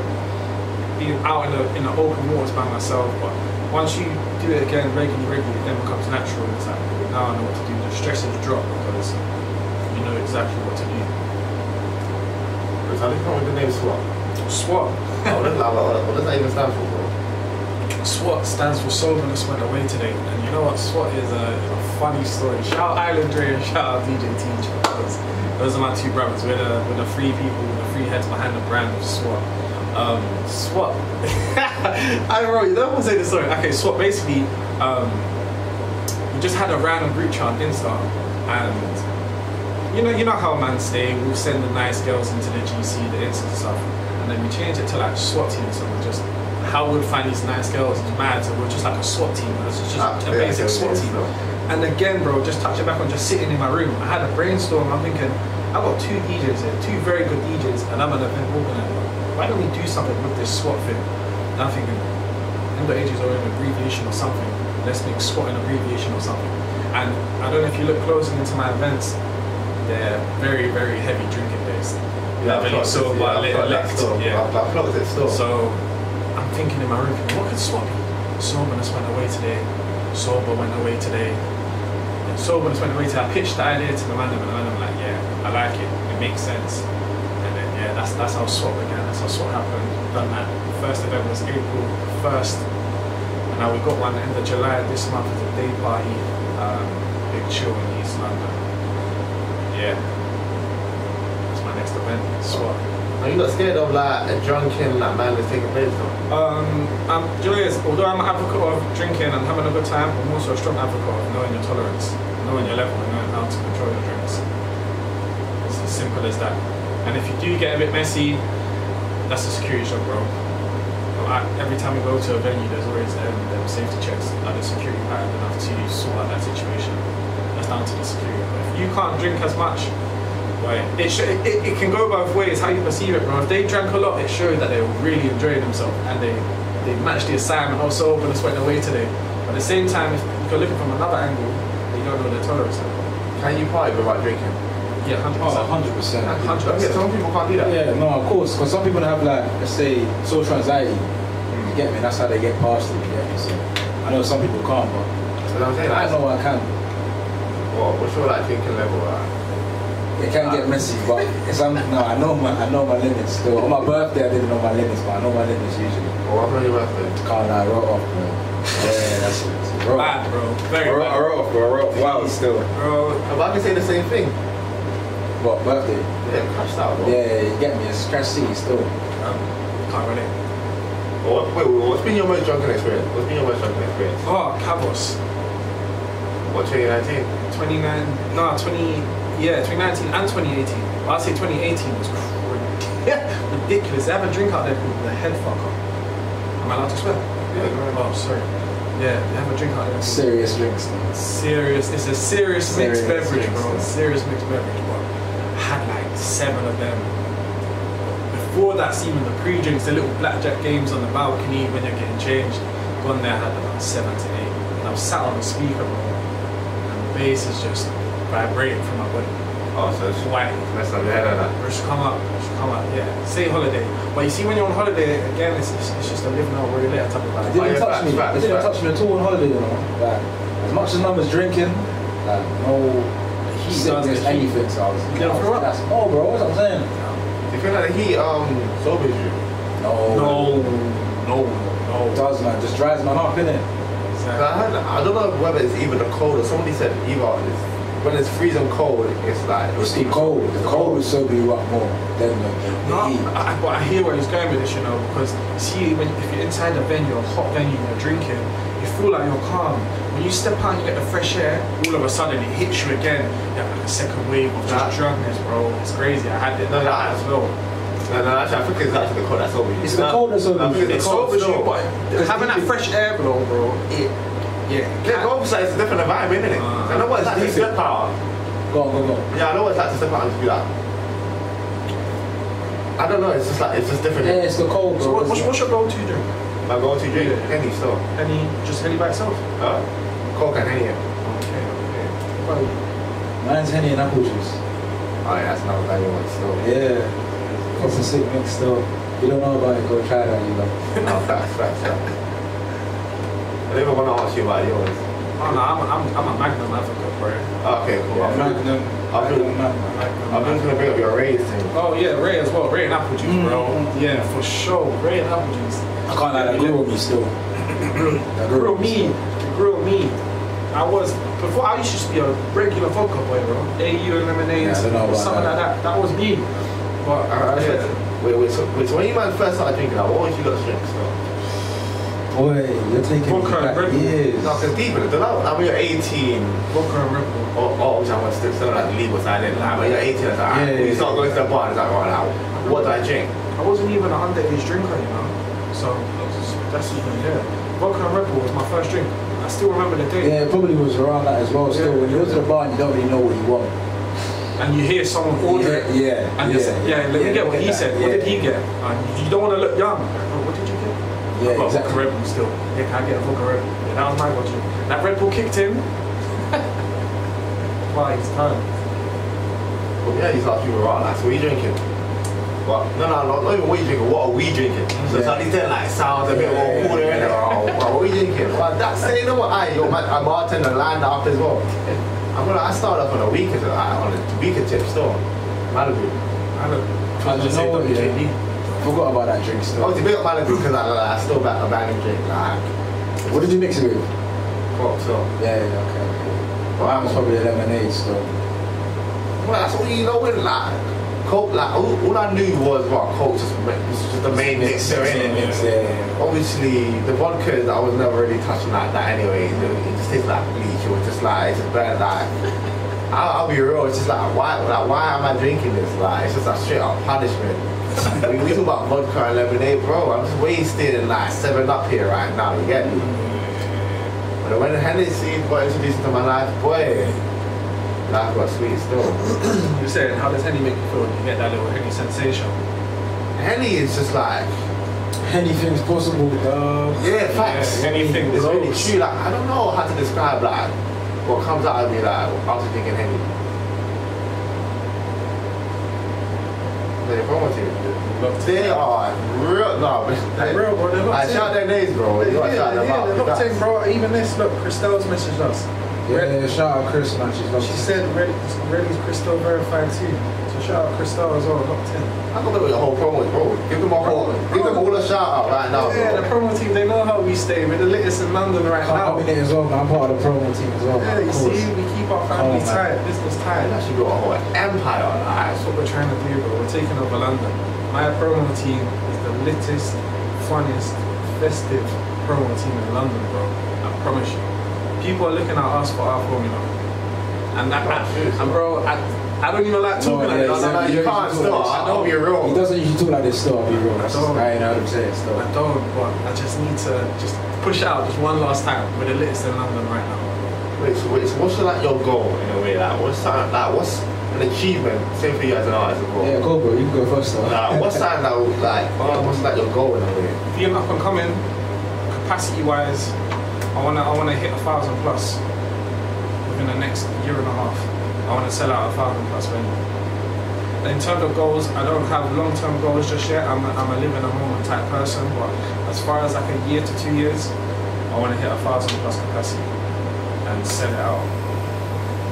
Being out in the in the open waters by myself, but once you do it again regularly, regularly, it then becomes natural. It's like now I know what to do. The stress is dropped because you know exactly what to do. Because I didn't come with the name SWAT. SWAT. Oh, what, does- like, what, what does that even stand for, bro? SWAT stands for Soberness Went Away Today. And you know what? SWAT is a, a funny story. Shout out Island Dre and shout out DJ Teach because those are my two brothers. We're the, we're the three people, the three heads behind the brand of SWAT. Um, SWAT. [LAUGHS] I wrote, you don't want to say the story. Okay, SWAT basically, um, we just had a random group chat on Insta and you know, you know how man stay. We'll send the nice girls into the GC, the Insta and stuff, and then we change it to like SWAT team. So we just how would find these nice girls is mad. So we're just like a SWAT team. It's just Ah, a yeah, basic okay, SWAT team. And again, bro, just touching back on just sitting in my room. I had a brainstorm. I'm thinking, I've got two DJs here, two very good DJs, and I'm an event organizer. Why don't we do something with this SWAT thing? And I'm thinking, ages are an abbreviation or something. Let's make SWAT an abbreviation or something. And I don't know if you look closely into my events, they're very, very heavy drinking based. Yeah, I've it, yeah, uh, I've lit- clocked store. yeah. I've, I've it still. So I'm thinking in my room, what could SWAT be? Soberness went away today. Sober went away today. And soberness went away today. I pitched the idea to the man and the man were like, yeah, I like it. It makes sense. And then yeah, that's how SWAT began. That's how SWAT happened. Done that. The first event was April first. And now we've got one end of July this month is a day party. Um, big chill in East London. Yeah. That's my next event. SWAT. Are you not scared of like a drunken like man that's taking place though? Um, I'm Julius. Although I'm an advocate of drinking and having a good time, I'm also a strong advocate of knowing your tolerance, knowing your level, and knowing how to control your drinks. It's as simple as that. And if you do get a bit messy, that's a security job, bro. Every time we go to a venue, there's always safety checks. Are the security pattern enough to sort out that situation? That's down to the security. But if you can't drink as much, Right. It, it, it can go both ways, how you perceive it, bro. If they drank a lot, it showed that they were really enjoying themselves and they, they matched the assignment also open and went away today. But at the same time, if you're looking from another angle, you don't know their tolerance level. Can you party without drinking? Yeah, 100%. Oh, 100%. Okay, some people can't do that. Yeah, no, of course, because some people have like, let's say, social anxiety. You get me? That's how they get past it. You get me? So I know some people can't, but That's I'm saying. I Like, know I can. what, what's your like drinking level? Like? It can get messy, but it's um, no. I know my I know my limits still. On my birthday, I didn't know my limits, but I know my limits usually. Or what happened on your birthday? Can't lie, I wrote off, bro. Yeah, that's it. I wrote. Bad, bro. I Very wrote, I wrote off, bro. I wrote off. Wow, still. Bro, But I can say the same thing. What birthday? Yeah, crashed out. Bro. Yeah, you get me. It's Crash City still. um, can't relate. What, wait, wait, what's been your most drunken experience? What's been your most drunken experience? Oh, Kavos. What, 2019? 29, no, 20, yeah, 2019 and 2018. I'd say 2018 was cra- [LAUGHS] ridiculous. They have a drink out there called the Head Fucker. Am I allowed to swear? Yeah, go ahead. Oh, sorry. Yeah, they have a drink out there. Serious drinks. though. Serious. It's a serious, Serious mixed beverage, drinks, bro. yeah. Serious mixed beverage, bro. I had like seven of them. Before that's even the pre-drinks, the little blackjack games on the balcony when you're getting changed. Gone there, I had about seven to eight. And I was sat on the speaker. And the bass is just vibrating from my body. Oh, so it's White. messed up your head on that. It should come up, it should come up, yeah. Say holiday. But you see, when you're on holiday, again, it's, it's, it's just a living out where you later type of It didn't touch facts, me. facts, it didn't facts. touch me at all on holiday, you know. Like, as much as I was drinking, like, no He does sickness, the heat. anything. So I was, You get I throw up? that's oh, bro. What's what I'm saying? Do you feel like the heat um sobers you? No, No, no, It no. does man. Just dries man up, innit? 'Cause I, heard, I don't know whether it's even the cold or somebody said either it's, when it's freezing cold, it's like It's the cold. The cold will sober you up more than the, the, the No, heat. I, I- but I hear where he's going with this, you know, because see, when if you're inside a venue, a hot venue, you're drinking, you feel like you're calm. When you step out and you get the fresh air, all of a sudden it hits you again. You have like a second wave of that drunkenness, bro. It's crazy. I had it No, nah. as well. No, no, actually, I think it's actually the cold that's over you. It's the No, cold that's over no, you. it's the cold you, but having that fresh air, bro, bro, it, yeah. Yeah, go it's a different vibe, isn't it? Uh, I know what it's like to it's step out. Go on, go on, go. Yeah, I know what it's like to step out and just be like. I don't know, it's just like, it's just different. Yeah, it's the cold, bro. So what, what's, It's what's your go-to drink? My go-to drink, Yeah. Henny still. Henny, just Henny by itself? Huh? Coke and Henny. Okay, okay. Well, Mine's Henny and apple juice. Oh yeah, that's not value one still. Yeah. It's a sick mix still. You don't know about it, go try that, you know. No, facts, facts, facts. I don't want to ask you about yours. oh no, I'm a, I'm, I'm a Magnum advocate, bro. Okay, cool. Yeah, I'm, Magnum. I've been- Magnum. Magnum. I'm just gonna bring up your raise thing. Oh yeah, Wray as well. Wray and apple juice, bro. Mm. Yeah, for sure. Wray and apple juice. I can't lie, that grew on me still. That grew Grill on me, grill me. I was before. I used to be a regular vodka boy, bro. AU and lemonades, Yeah, I don't know or something that. like that. That was me. But uh, I, I yeah. Wait, wait, so, wait, so when you man first started drinking, like, what was you got drinks? So? Boy, you're taking me Vodka and back Red years. No, because deep in it, like, like when you're 18, vodka and Red Bull. Oh, oh, or, or which I was still, still like the legal side, then, like when you're 18, it's like, ah, Yeah, yeah, you yeah, start yeah. going to the bar, it's like, oh, right now, what do I drink? I wasn't even an underage drinker, you know. So that's even yeah. Vodka and Red Bull was my first drink. I still remember the day. Yeah, it probably was around that as well. Still, Yeah. when you go to the bar and you don't really know what you want. And you hear someone order it. Yeah, yeah, And you say, yeah, let me get what look he at said. that, What did he get? And you don't want to look young. Oh, what did you get? Yeah, I've got exactly. vodka Red Bull still. Yeah, can I get a vodka Red Bull? Yeah, that was my go-to. That Red Bull kicked in. [LAUGHS] Why? It's time. But yeah, you start people around, like, so what are you drinking? What? No, no, no, not even what you drinking, what are we drinking? So it's Yeah. like these like sounds a bit Yeah, more yeah, cooler, yeah. Oh, what are we drinking? Well, that's saying, you know what, I, yo, man, I bartender lined up as well. I'm gonna, I started off on a weaker, on a weaker tip still. Malibu. I don't I don't know what, yeah. Forgot about that drink still. Oh, it's a bit of Malibu because I, I, I still back a banging drink, like, What did you mix it with? So. Yeah, yeah, okay, okay. Mine was probably a lemonade still. Well, that's all you know, when like, Coke, like, all, all I knew was, well, Coke just, was just the main mixer, innit? Mix, yeah. Obviously, the vodka I was never really touching like that anyway. It, it just tastes like bleach. It was just like it's just bad. Like [LAUGHS] I'll, I'll be real. It's just like why, like why am I drinking this? Like it's just a straight up punishment. we, we talk about vodka and lemonade, bro. I'm just wasting like seven up here right now. You get me? But when Hennessy got introduced into my life, boy, life got sweet still. You said, how does Henny make you feel? when You get that little Henny sensation. Henny is just like Anything's possible, dog. Yeah, facts. Yeah, anything it's really true. Like I don't know how to describe like what comes out of me like after drinking Henny. The promo They are real. No, They're real, bro. They're I locked shout their names, bro. You gotta Yeah, yeah, out. they're locked in, bro. Even this, look, Christelle's messaged us. Yeah, shout out Chris, man. She's She said Red, Reddy's Christelle verified too. So shout out Crystal as well, locked in. I can do your whole promo, bro. Give them a whole, give them all a shout out right now, yeah, the promo team, they know how we stay. We're the latest in London right now. I'm in it as well, man. I'm part of the promo team as well. Yeah, man, you of see, we keep our family Come on, man. tight, business I tight. actually built a whole empire. That's what we're trying to do, bro. We're taking over London. My promo team is the littest, funniest, festive promo team in London, bro. I promise you. People are looking at us for our formula. And that, Oh, and bro, I, I don't even like talking yeah, like No, this. no, no, you can't stop. I don't be He wrong. doesn't usually talk like this I'll be real. That's don't. I ain't heard him say it still. I don't, but I just need to just push out just one last time. We're the littest in London right now. Wait, so, wait, so what's like your goal in a way? Like, what's something, like, what's an achievement? Same for you as an artist well. Yeah, go bro, you can go first though. Like, what's that like, [LAUGHS] what's like your goal in a way? Being up and coming, capacity I wanna I wanna hit a thousand plus within the next year and a half. I wanna sell out a thousand plus venue. In terms of goals, I don't have long term goals just yet. I'm a, I'm a live in a moment type person, but as far as like a year to two years, I wanna hit a thousand plus capacity and sell it out.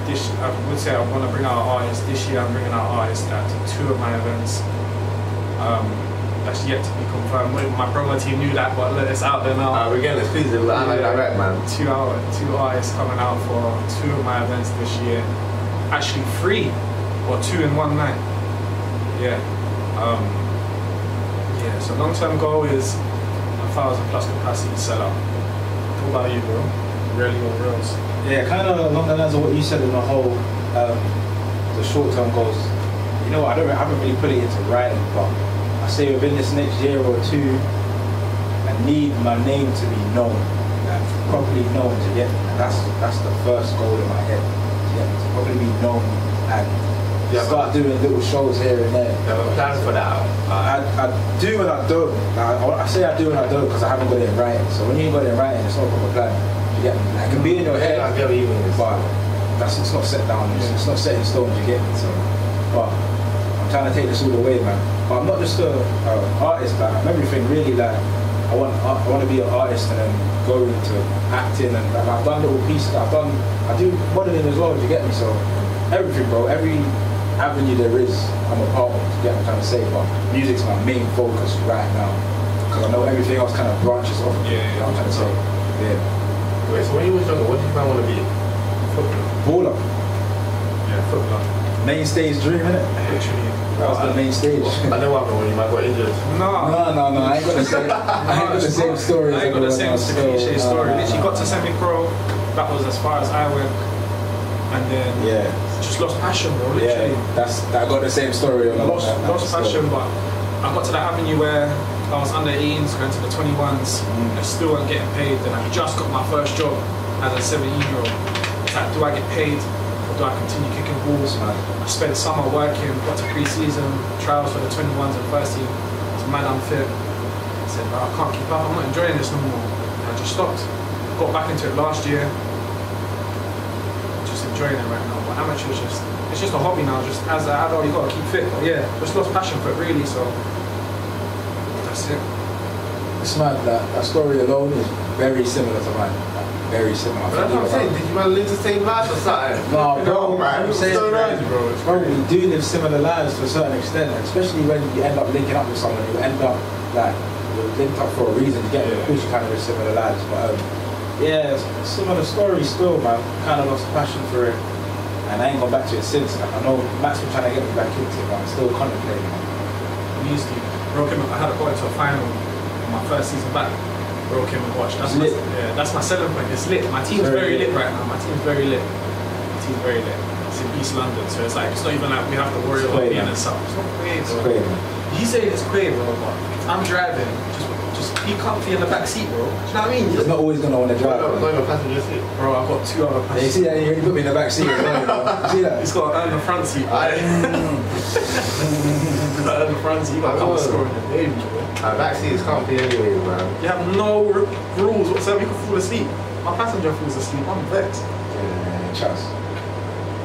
This I would say I wanna bring out artists. This year I'm bringing out artists at two of my events. Um, that's yet to be confirmed. My promo team knew that, but look, it's out there now. Uh, we're getting exclusive. I like direct, man. two hour, two artists coming out for two of my events this year. Actually, three or two in one night. Yeah. Um, yeah. So long term goal is a thousand plus capacity seller. What about you, bro? Really or reals? Yeah, kind of along the lines of what you said in the whole, um, the short-term goals. You know, what, I don't, I haven't really put it into writing, but I say within this next year or two, I need my name to be known, like properly known to get. That's that's the first goal in my head. To get to properly be known and Yeah, start doing little shows here and there. You have a plan for that? I, I do and I don't. I, I say I do and I don't because I haven't got it in writing. So when you ain't got it in writing, it's not a proper plan. You get me? Like, it can be in your head. I get you. But that's it's not set down. It's, it's not set in stone. You get me? So, but I'm trying to take this all the way, man. But I'm not just a, a artist. Like I'm everything really. Like I want I want to be an artist and then go into acting and like, I've done little pieces. I've done I do modeling as well. Do you get me? So everything, bro. Every avenue there is, I'm a part of. You get what I'm trying to say? But music's my main focus right now because I know everything else kind of branches off. Yeah, what I'm trying to say. Yeah. Wait, so when you was younger, what did you want to be? Football. Baller. Yeah, football. Main stage dream, innit? Literally. That was the main stage. I know what happened when you man got injured. No. No, no, no. I ain't gonna say. [LAUGHS] I ain't got the same story. I ain't got the same it's a cliche story. Literally got to semi-pro. That was as far as I went, and then Yeah, just lost passion, bro. yeah. Literally. That's I got the same story. Lost, that- that lost story. passion, but I got to that avenue where I was under 18s, going to the 21s, Mm. I still wasn't getting paid. Then I just got my first job as a 17 year old. It's like, do I get paid or do I continue kicking balls? I spent summer working, got to pre-season, trials for the 21s and first team. It's mad unfit. I said, "Bro, I can't keep up, I'm not enjoying this no more. And I just stopped. Got back into it last year. Just enjoying it right now. But amateurs just, it's just a hobby now. Just as an adult, you gotta keep fit. But yeah, just lost passion for it really, so that's it. It's mad that that story alone is very similar to mine. Like, very similar. I But that's what I'm saying. Did you man live the same life or something? No, bro, man. I'm saying, so nice, bro. It's Bro, we do live similar lives to a certain extent, especially when you end up linking up with someone, you end up like you're linked up for a reason. You get Yeah. of course you kind of live similar lives, but um, yeah, it's a similar story still, man. Kind of lost passion for it, and I ain't gone back to it since. Like, I know Matt's been trying to get me back into it, but I'm still contemplating. We used to broke him. I had a go into a final in my first season back. Broke him and watched. That's It's my, lit. yeah, that's my selling point. It's lit. My team's Very very lit. lit right now. My team's very lit. My team's very lit. It's in East London, so it's like it's not even like we have to worry about being in South. It's not Quay, It's bro. crazy. He's saying it's Quay, bro, but I'm driving. Just, just be comfy in the back seat, bro. Do you know what I mean? He's not always gonna want to drive. Not bro. even passenger seat. Bro, I've got two other Yeah, you see that? You already put me in the back seat as well. bro. You see that? He's got to earn the front seat. Bro. I, He's got to earn the front seat. You got to come and score in the game, bro. uh, back seat is comfy anyway, man. You have no r- rules whatsoever. You can fall asleep. My passenger falls asleep. I'm vexed. Yeah, trust.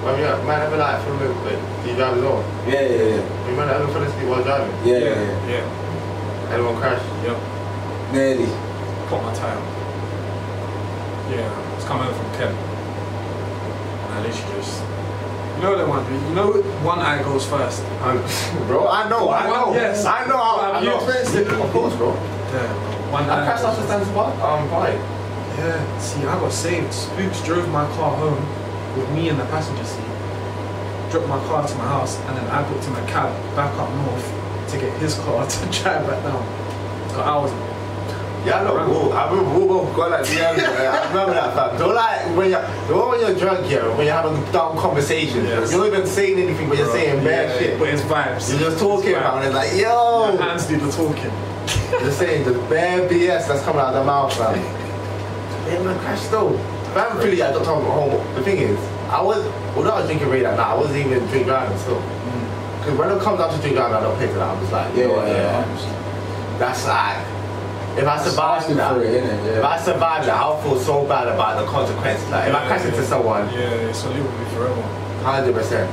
Well, yeah, man, ever like fell asleep. Wait, do you drive as well? Yeah, yeah, yeah. You man ever fell asleep while driving? Yeah, yeah, yeah. yeah. Anyone crash? Yep. Nearly. Caught my tail. Yeah, it's coming over from Kent. And I literally just. You know that one, you know one eye goes first. I'm- [LAUGHS] bro, I know, I know. Yes. I know. I, Have I you know. experienced it? Of course, bro. Yeah, one I eye crashed goes after first. stands what? Um, bike. Yeah, see, I got saved. Spooks drove my car home with me in the passenger seat, dropped my car to my house, and then I booked him a cab back up north to get his car [LAUGHS] to drive back down. Got hours. Yeah, I know. Whoa, I remember we both got like DMs. [LAUGHS] yeah, I remember that fact. Don't like when you're, don't when you're drunk here, when you're having dumb conversations. Yes. You're not even saying anything, but you're Bro, saying bad yeah, shit. But it's vibes. You're just talking It's about it, vibes. like, yo. Your hands do the talking. [LAUGHS] You're just saying the bad BS that's coming out of the mouth, fam. Yeah, man, crash though. Thankfully, I got to home. The thing is, I was, although I was drinking right that night, I wasn't even drinking driving still. Because mm. when it comes down to drink driving, I don't pay for that. I'm just like, Yeah, yeah, yeah. yeah. That's like, if I survive that, it, if I survive that, I'll feel so bad about the consequences. Like, if I crash into someone, Yeah, it's a little bit forever. hundred percent.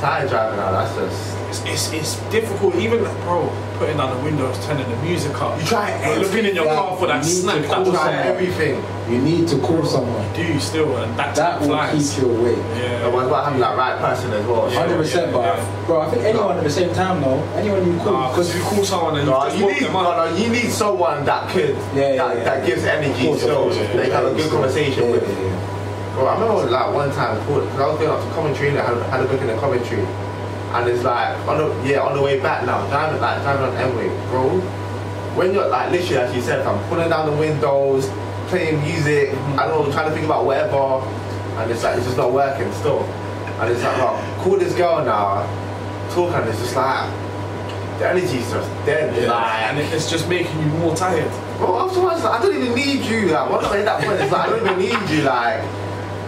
Tire driving now, that's just. It's, it's, it's difficult, even like, bro, putting down the windows, turning the music up. You try You're looking in your car for that You need snack. to That call You try everything. You need to call someone. do you still, and that, That will flies. keep you awake. Yeah. But what having that right person as well? Yeah. Hundred percent, but yeah. bro, I think anyone at the same time though, anyone you call, Nah, because you call someone and you No, just you need, them no, up. no, you need someone that could, Yeah, yeah, that, yeah. that gives energy, Of course, of so course, they can have a good conversation with. yeah, yeah. Bro, I remember like one time, because I was going up to Coventry and I had, had a book in the Coventry, and it's like on the yeah on the way back now, driving like driving on Emway, bro. When you're like literally as you said, I'm pulling down the windows, playing music, I don't know, trying to think about whatever, and it's like it's just not working still, and it's like, well, call this girl now, talk, and it's just like the energy's just dead, Yeah. like. And it's just making you more tired. Bro, afterwards, like, I don't even need you. Like, once I hit that point, it's like, I don't even need you. Like,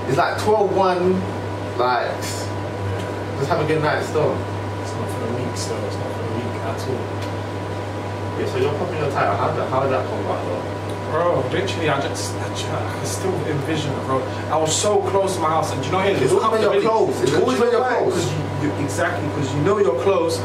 it's like 12 1. Like, just have a good night still. It's not for the weak still, it's not for the weak at all. Yeah, so you're popping your tire. How did, how did that come about, though? Bro, literally, I just, I, just, I can still envision it, bro. I was so close to my house, and you know, It's always when you're close. It's always when you're close. You, you, exactly, because you know you're close,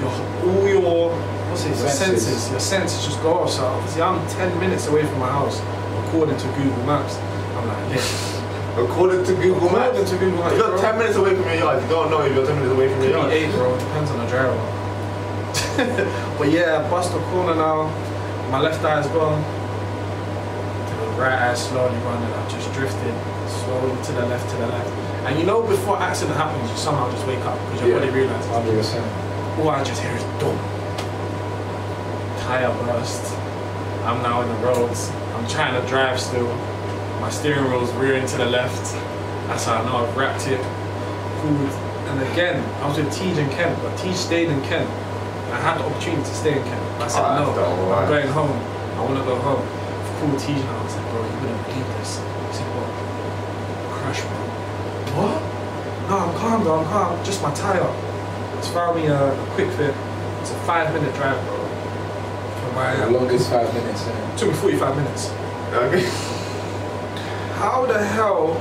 your, all your, what's it, your Senses. senses, your senses just go off. So obviously, I'm 10 minutes away from my house, according to Google Maps. I'm like, yeah. According to Google According Maps, to Google Maps, you're 10 minutes away from your yard, you don't know if you're 10 minutes away from your Could yard. be eight, bro. Depends on the driver. [LAUGHS] but yeah, I bust the corner now. My left eye's gone. To the right eye slowly running. I just drifted slowly to the left, to the left. And you know, before accident happens, you somehow just wake up because your Yeah. body realizes. Hundred percent. All I just hear is dum. Tire burst. I'm now in the roads. I'm trying to drive still. My steering wheel's rearing to the left. That's how I know I've wrapped it. Cool. And again, I was with Tej and Kent, but Tej stayed in Kent. I had the opportunity to stay in Kent. I said Oh, no. I'm going home. I want to go home. Called Tej and I was like, bro, you wouldn't believe this. He said, what? Crash, bro. What? No, I'm calm, bro. I'm calm. Just my tire. It's found me a, a Kwik Fit. It's a five minute drive, bro. From where I The longest five minutes. Yeah. took me 45 minutes. Okay. [LAUGHS] How the hell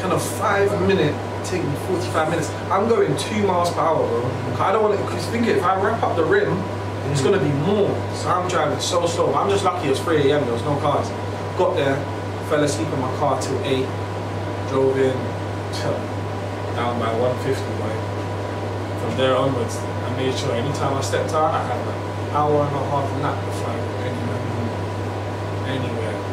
can a five minute take me 45 minutes? I'm going two miles per hour, bro. I don't want to, because think if I wrap up the rim, it's going to be more. So I'm driving so slow. I'm just lucky it was 3 a.m. There was no cars. Got there, fell asleep in my car till 8, drove in, [LAUGHS] down by 150, boy. From there onwards, I made sure anytime I stepped out, I had an hour and a half nap before I go anywhere. Anywhere.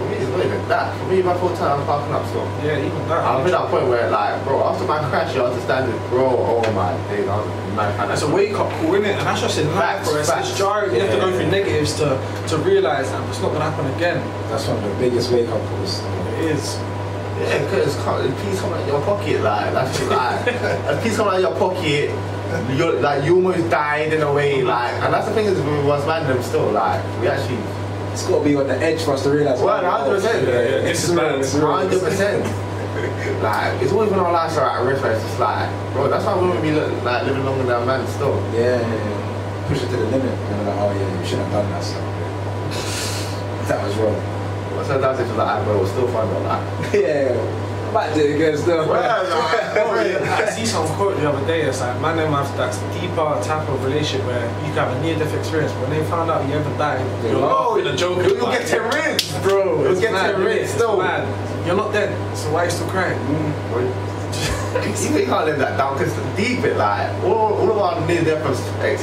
For me, it's not even that. For me, my full time, I'm parking up still. Yeah, even that. I'm at that point where, like, bro, after my crash, you understand it, bro. Oh my days, I was mad fan. It's a wake up call, isn't it? And that's just in life, Facts, bro. It's, facts. it's jarring. You have to go through negatives to, to realize that it's not going to happen again. That's one of the biggest wake up calls. It is. Yeah, because peace coming out your pocket, like that's just like [LAUGHS] as peace coming out your pocket, You're like you almost died in a way, like, and that's the thing is with us random still, like we actually It's got to be on the edge for us to realize. Well, 100%, yeah, yeah, this is bad. It's [LAUGHS] 100%. Like it's always been our lives are at risk, where it's just like, bro, that's why women be li- like living longer than men still. Yeah, yeah, yeah. Push it to the limit. And they're like, oh yeah, you shouldn't have done that stuff. [LAUGHS] that was wrong. But sometimes it's just like, ah, bro, it was still fun though, like. yeah. Might do it again still. Well, [LAUGHS] like, Bro, wait. I see some quote the other day. It's like man, them have that deeper type of relationship where you can have a near-death experience. When they found out you ever died, you're Laughing and joking. You'll about get it. ten rings. bro. You'll it's get mad, ten innit? rings still. mad. You're not dead, so why are you still crying? You can't live that down because deep it like all, all of our near death ex,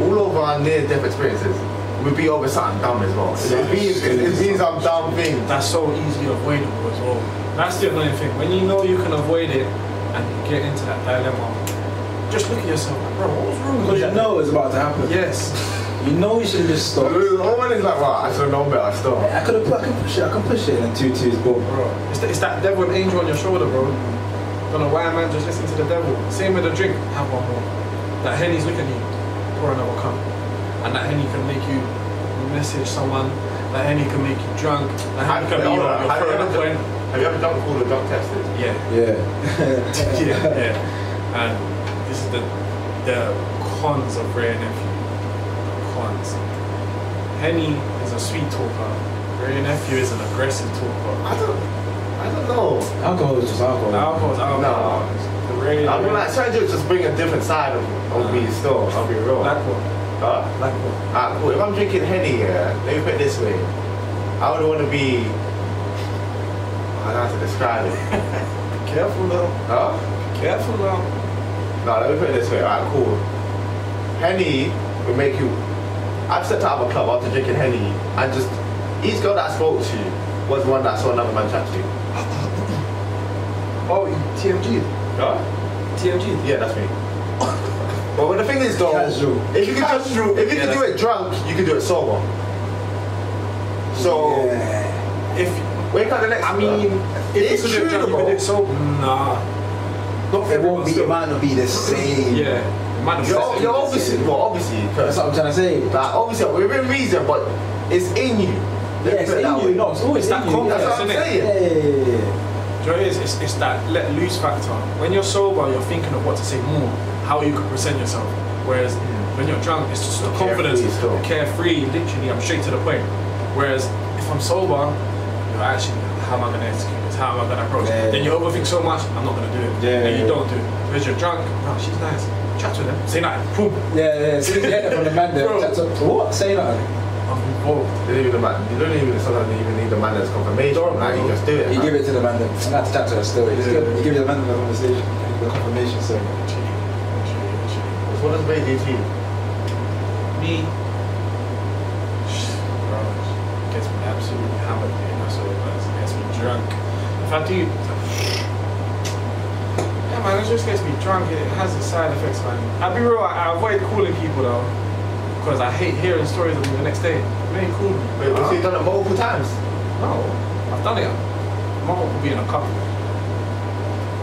all of our near death experiences would be over something dumb as well. It means it, it means I'm dumb thing. That's so easily avoidable as well. That's the annoying thing. When you know you can avoid it and you get into that dilemma, just look at yourself like, bro, what was wrong with Because you? you know it's about to happen. Yes. [LAUGHS] You know you should have just stopped. All one is like, wow, I should have known better. Still, I could have I can push it, I can push it and two twos boom. Bro, it's, the, it's that devil and angel on your shoulder, bro. Don't know why man just listen to the devil. Same with the drink, have one more. That Henny's looking at you, pour another cup. And that Henny can make you message someone. That Henny can make you drunk. That Henny can be Hold your, on, your have you further ever- point. have you ever drunk called or drunk tested? Yeah. Yeah. [LAUGHS] yeah, yeah. And this is the the cons of Wray Nephew. Cons. Henny is a sweet talker. Wray Nephew is an aggressive talker. I don't, I don't know. alcohol is just alcohol. The alcohol's alcohol. The Wray. I mean, like, trying to just bring a different side of, of me still. I'll be real. Black one. Huh? Black one. Ah, cool. If I'm drinking Henny, yeah, let me put it this way. I would want to be. I don't know how to describe it. [LAUGHS] Careful though. Huh? Careful though. No, let me put it this way. Alright, cool. Henny will make you. I've stepped out of a club after drinking Henny and just. Each girl that I spoke to was one that I saw another man chat to. [LAUGHS] Oh, TMG. Huh? TMG. Yeah, that's me. [LAUGHS] but when the thing is though, Casual. if you could just, if you Yeah, could do it drunk, you could do it sober. So Yeah. If wake up the next. I mean, if It's you true, do it, you bro. could do it so. Nah. Not for It won't be it might not be the [LAUGHS] same. Yeah. It might not be You're, you're obviously, well, obviously, That's what I'm trying to say. like, obviously, within reason, but it's in you. Yeah, it's in you. No, it's always It's in that you. confidence, That's what I'm innit? saying. Yeah, yeah, yeah, yeah. Do you know what it is? It's, it's that let loose factor. When you're sober, you're thinking of what to say more, how you could present yourself. Whereas hmm. when you're drunk, it's just the confidence, carefree still. carefree, literally, I'm straight to the point. Whereas if I'm sober, you're actually, how am I going to execute this? How am I going to approach Yeah. it? Then you overthink so much, I'm not going to do it. Yeah, and you yeah. don't do it. Because you're drunk, oh, she's nice. Chat to them, say that, boom, Yeah, yeah. As soon as you get it from the man, there, Bro. that's up to what? Say that. I'm. You don't even, the man, you don't even sometimes even need the man as confirmation. Don't, like, you bro. just do it. You man. give it to the man, then. And that's chat to the story. It's Yeah. good. You give the man the conversation, the confirmation. So. What does Wray do to you? Me, bro, gets me absolutely hammered, man. That's what it gets me drunk. If I do, yeah, man, it just gets me drunk. It has its side effects, man. I'll be real. I, I avoid calling people though, because I hate hearing stories of me the next day. You ain't me. Wait, Huh? so you've done it multiple times? No, I've done it. Mom will be in a couple.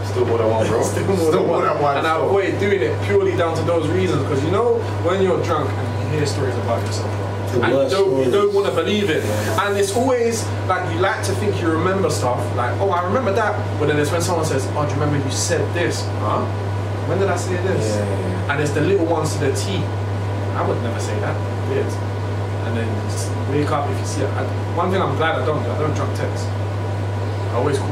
Still more than one, bro. [LAUGHS] Still more than one. And I avoid doing it purely down to those reasons because you know when you're drunk and you hear stories about yourself, bro, and you don't, you don't want to believe it. And it's always like you like to think you remember stuff, like oh I remember that, but then it's when someone says oh do you remember you said this? Huh? When did I say this? Yeah. And it's the little ones to the T. I would never say that. Weird. And then you just wake up if you see it. I, one thing I'm glad I don't do, I don't drunk text. I always call.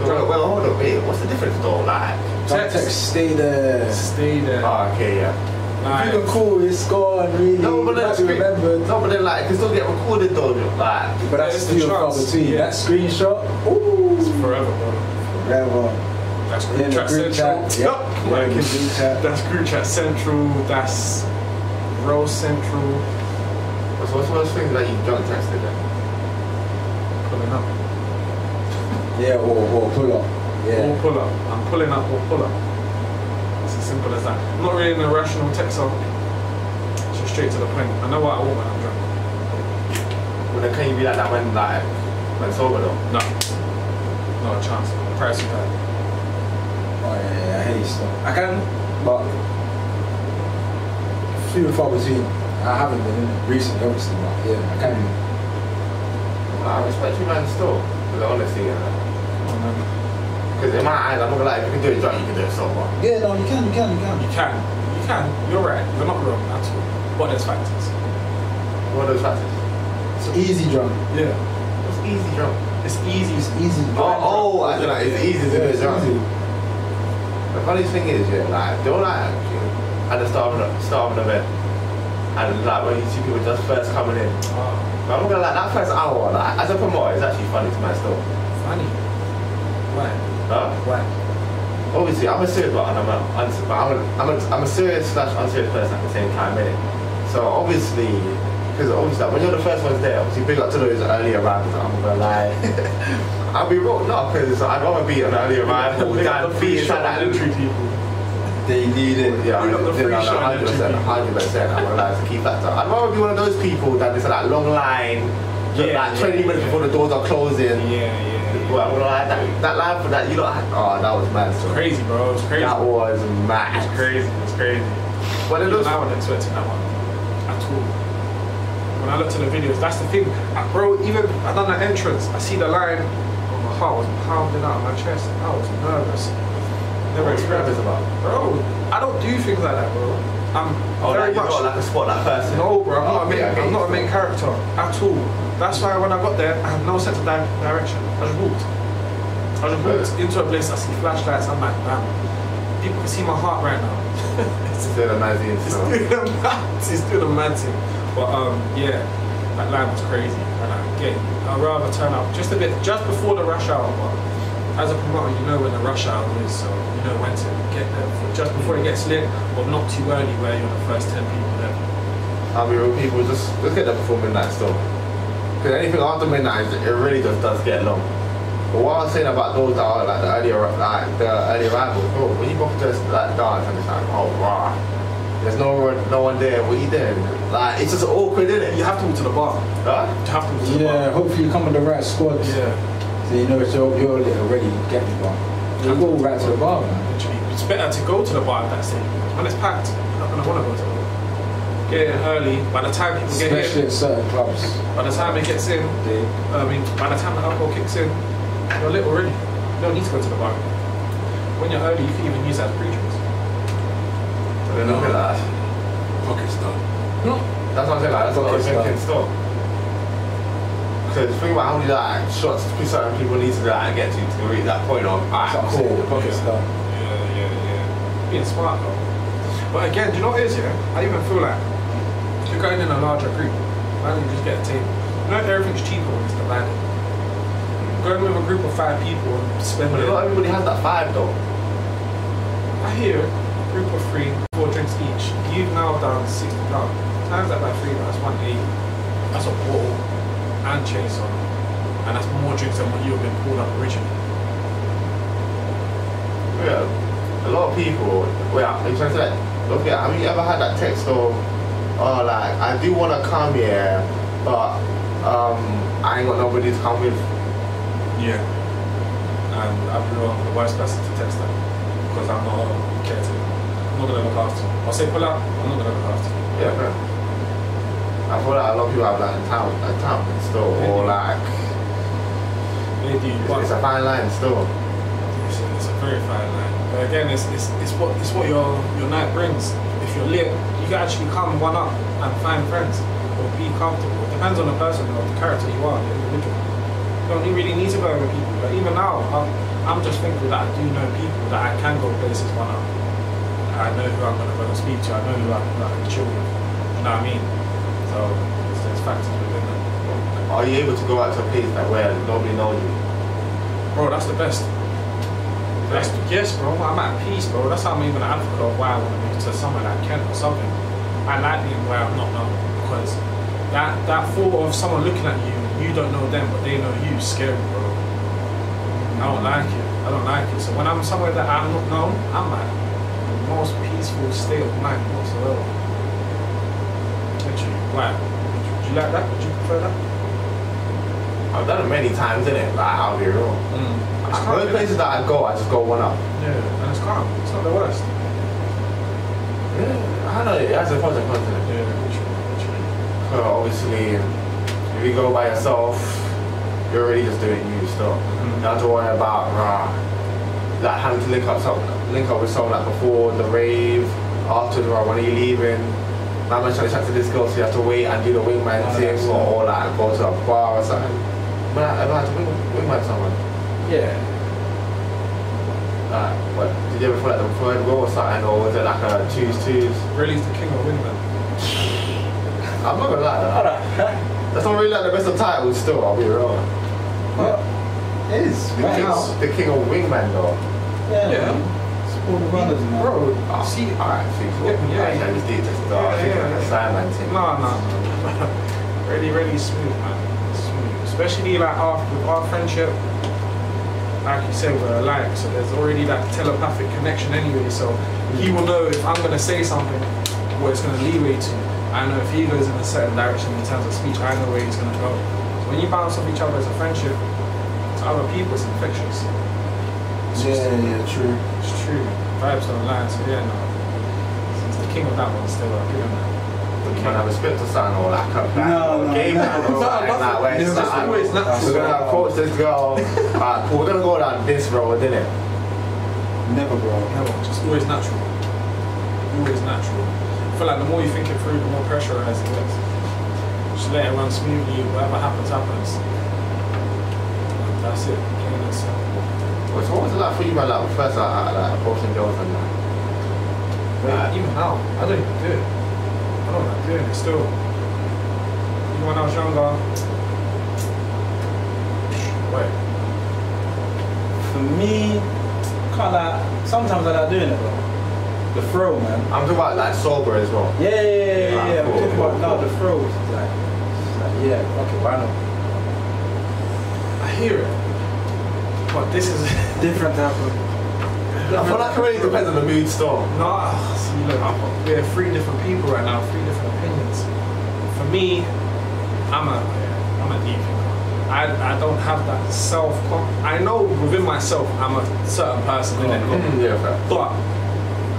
Well, well, hold on, wait, what's the difference though? Like, Drunk text, stay there. Stay there. oh, okay, yeah. If you can call, it's gone. Really, No, but that's be remembered. No, but then like, it can still get recorded though. Like, But that's There's the few and far between. yeah. That screenshot, ooh, it's forever, bro. forever. That's group chat group central. chat, yeah. Like, the group chat. that's group chat central. That's row central. what's what's those things that you drunk texted then? Pulling up. Yeah, or, or pull up. Yeah. Or Yeah. pull up. I'm pulling up or pull up. It's as simple as that. I'm not really an irrational texter. It's just straight to the point. I know what I want when I'm drunk. Well, then can you be like that when like when sober though? No. Not a chance. Price you that. Oh yeah, yeah, I hate stuff. I can, but few and far between. I haven't been in it recently, obviously, but yeah, I can. Nah, I respect you man still. Because honestly, because in my eyes, I'm not gonna lie, you can do it drunk, you can do it sober. Yeah, no, you can, you can, you can. You can. You can. You're right. You're not wrong at all. But there's factors. What are those factors? It's easy drunk. Yeah. It's easy drunk? It's easy. It's easy. Oh, oh, I don't like, it's easy to do Yeah, it. it's easy. The funny thing is, yeah, like, don't like at the start of the start of an event, and like when you see people just first coming in. Oh, But I'm not gonna like that first hour, like, as a promoter, it's actually funny to my still. funny. Why? Huh? Why? Obviously, I'm a serious but and I'm a, but I'm a, I'm a, I'm a serious slash unserious person at the same time, innit? So obviously, because obviously, like, when you're the first ones there, obviously, big up to those early arrivals. I'm gonna lie. I'll be wrong, no, because I'd rather be an early arrival Big up than the be free inside shot that entry people. They need it. Yeah, I Big up the mean, free no, no, shot hundred percent, hundred percent. I'm gonna lie, it's a key factor. I'd rather be one of those people that is in that long line, Yeah, like yeah, 20 minutes yeah. before the doors are closing. Yeah, yeah. I'm gonna lie, that, that line for that, you know, oh, that was mad. So. Crazy, bro. It was crazy. That was mad. It's mad. crazy. It's crazy. But it looks I wasn't expecting that one at all. When I looked at the videos, that's the thing, Uh, bro. Even I done that entrance, I see the line. Oh, my heart was pounding out of my chest. I was nervous. Never What are you experienced about? bro. I don't do things like that, bro. I'm Oh, very like, much like a spotlight person. no, bro. I'm, not, a main, get I'm not a main character at all. That's why when I got there, I had no sense of di- direction. I just walked. I just walked into a place. I see flashlights. I'm like, damn. People can see my heart right now. [LAUGHS] It's still a nice It's so. doing a mad, it's doing a mad thing. But um, yeah, that line was crazy. And I get, I'd rather turn up just a bit, just before the rush hour. But as a promoter, you know when the rush hour is, so you know when to get there for, just before it gets lit, or not too early where you're the first ten people there. I'll be real, people just just get there before midnight still. Because anything after midnight, it really just does get long. But what I was saying about those that are like the early, arri- like the early arrivals, bro, when you go to like dance and it's like, oh wow, there's no one, no one there. What are you doing? Like it's just awkward, isn't it? You have to walk to the bar. Huh? You have to walk to the Yeah, hopefully you come with the right squad. Yeah. So you know it's your, you're lit already, you get the bar. You go right to the bar, man. It's better to go to the bar at that stage. When it's packed, you're not gonna want to go to the bar. Get in early. By the time people get Especially in, at certain clubs. by the time it gets in, They, I mean, by the time the alcohol kicks in, you're lit already. You don't need to go to the bar. When you're early, you can even use that as pre-drinks. But then look at that. Pocket stuff. That's what I'm saying. Like, that's what I was Okay, thinking still. Because think about how many like shots certain people need to like get to to reach that point of alright, what the cool. Yeah. Yeah, yeah, yeah. Being smart though. But again, do you know what it is, yeah? I even feel like if you're going in a larger group, why don't you just get a table? You know, if everything's cheaper when it's divided. Going with a group of five people and But not everybody has that five though. I hear group of three, four drinks each. You've now done sixty pounds. Times that by three, that's one eighty. That's a bottle and chaser, and that's more drinks than what you have been pulled up originally. Yeah. A lot of people, are you trying to say, look at, have you ever had that text of, oh, like, I do want to come here, but um, I ain't got nobody to come with. Yeah. And I'm the wrong, the worst person to text them because I'm not a caretaker. I'm not gonna look after you. I'll say pull up. I'm not gonna look after you. Yeah, man. I feel like a lot of people have that in town, in town still, or like, it's, it's a fine line still. it's a, it's a very fine line. But again, it's, it's, it's what it's what your your night brings. If you're lit, you can actually come one up and find friends or be comfortable. It depends on the person or the character you are, the individual. You don't really need to go with people. But even now, I'm, I'm just thankful that I do know people that I can go places one up. I know who I'm gonna go and speak to. I know who I, I can chill with. You know what I mean? So there's, there's factors within that. Are you able to go out to a place that where nobody knows you? Bro, that's the best. That's, yes, bro. I'm at peace, bro. That's how I'm even an advocate of why I want to move to somewhere like Kent or something. I like being where I'm not known because that that thought of someone looking at you, you don't know them, but they know you, scary, bro. I don't like it. I don't like it. So when I'm somewhere that I'm not known, I'm at the most peaceful state of mind whatsoever. Why? Would you like that? Would you prefer that? I've done it many times, innit? Like, I'll be real. It's Most calm, places that I go, I just go one up. Yeah, and it's calm. It's not the worst. Yeah, I know it has a pros and cons in. Yeah, literally. So obviously, if you go by yourself, you're really just doing you stuff. Mhm. You don't have to worry about rah, like having to link up some, link up with someone like before the rave, after the rah, when are you leaving? My man's trying to chat to this girl, so you have to wait and do the wingman Oh, thing, that's- or, or, like go to a bar or something. But I ever had to wing, wingman someone. Yeah. Like, what, did you ever feel like the third row or something, or was it like a twos twos? Relly's the king of wingman. [LAUGHS] I'm not gonna lie, though. that's not really like the best of titles. Still, I'll be real. What? It is. The Right king, the king of wingman, though. Yeah. Yeah. Support the man. Bro, Oh, see, alright, see, so, Yeah, yeah, I just did this. Yeah, yeah, yeah. No, no, no. really, really smooth, man. Smooth. Especially like after with our friendship, like you said, we're alike, so there's already that telepathic connection anyway. So he will know if I'm gonna say something, what it's gonna leeway to. I know if he goes in a certain direction in terms of speech, I know where he's gonna go. So when you bounce off each other as a friendship, to other people, it's infectious. It's just- Yeah, yeah, true. It's true. Vibes don't lie, so yeah, no. He's the king of that one still, I'll give him that. You can have a script or something, or like a band No, no, game no. plan or No, like that, it's it's like, always we're gonna approach this girl, alright, cool, we're gonna go down this road, didn't it? Never, bro. Never, just always natural. Always natural. I feel like the more you think it through, the more pressurized it gets. Just let it run smoothly, whatever happens, happens. And that's it. Plain and simple. Well, so what was it like for you, man, like, first, like, like, like approaching girls and that? Like, even now, I don't even do it. I don't like doing it still. Even when I was younger. Wait. For me, can't like. Sometimes I like doing it, bro. The throw, man. I'm talking about, like, sober as well. Yeah, yeah, yeah, yeah. Yeah, yeah. I'm cool, talking about cool, now the throw. Like, it's like, yeah, okay, why not? I hear it. But this is. [LAUGHS] Different of. I feel like it really depends on the mood still. No, see, look, I'm- we're three different people right now, three different opinions. For me, I'm a, I'm a deep. I, I don't have that self. I know within myself I'm a certain person, innit? Mm, yeah, fair. But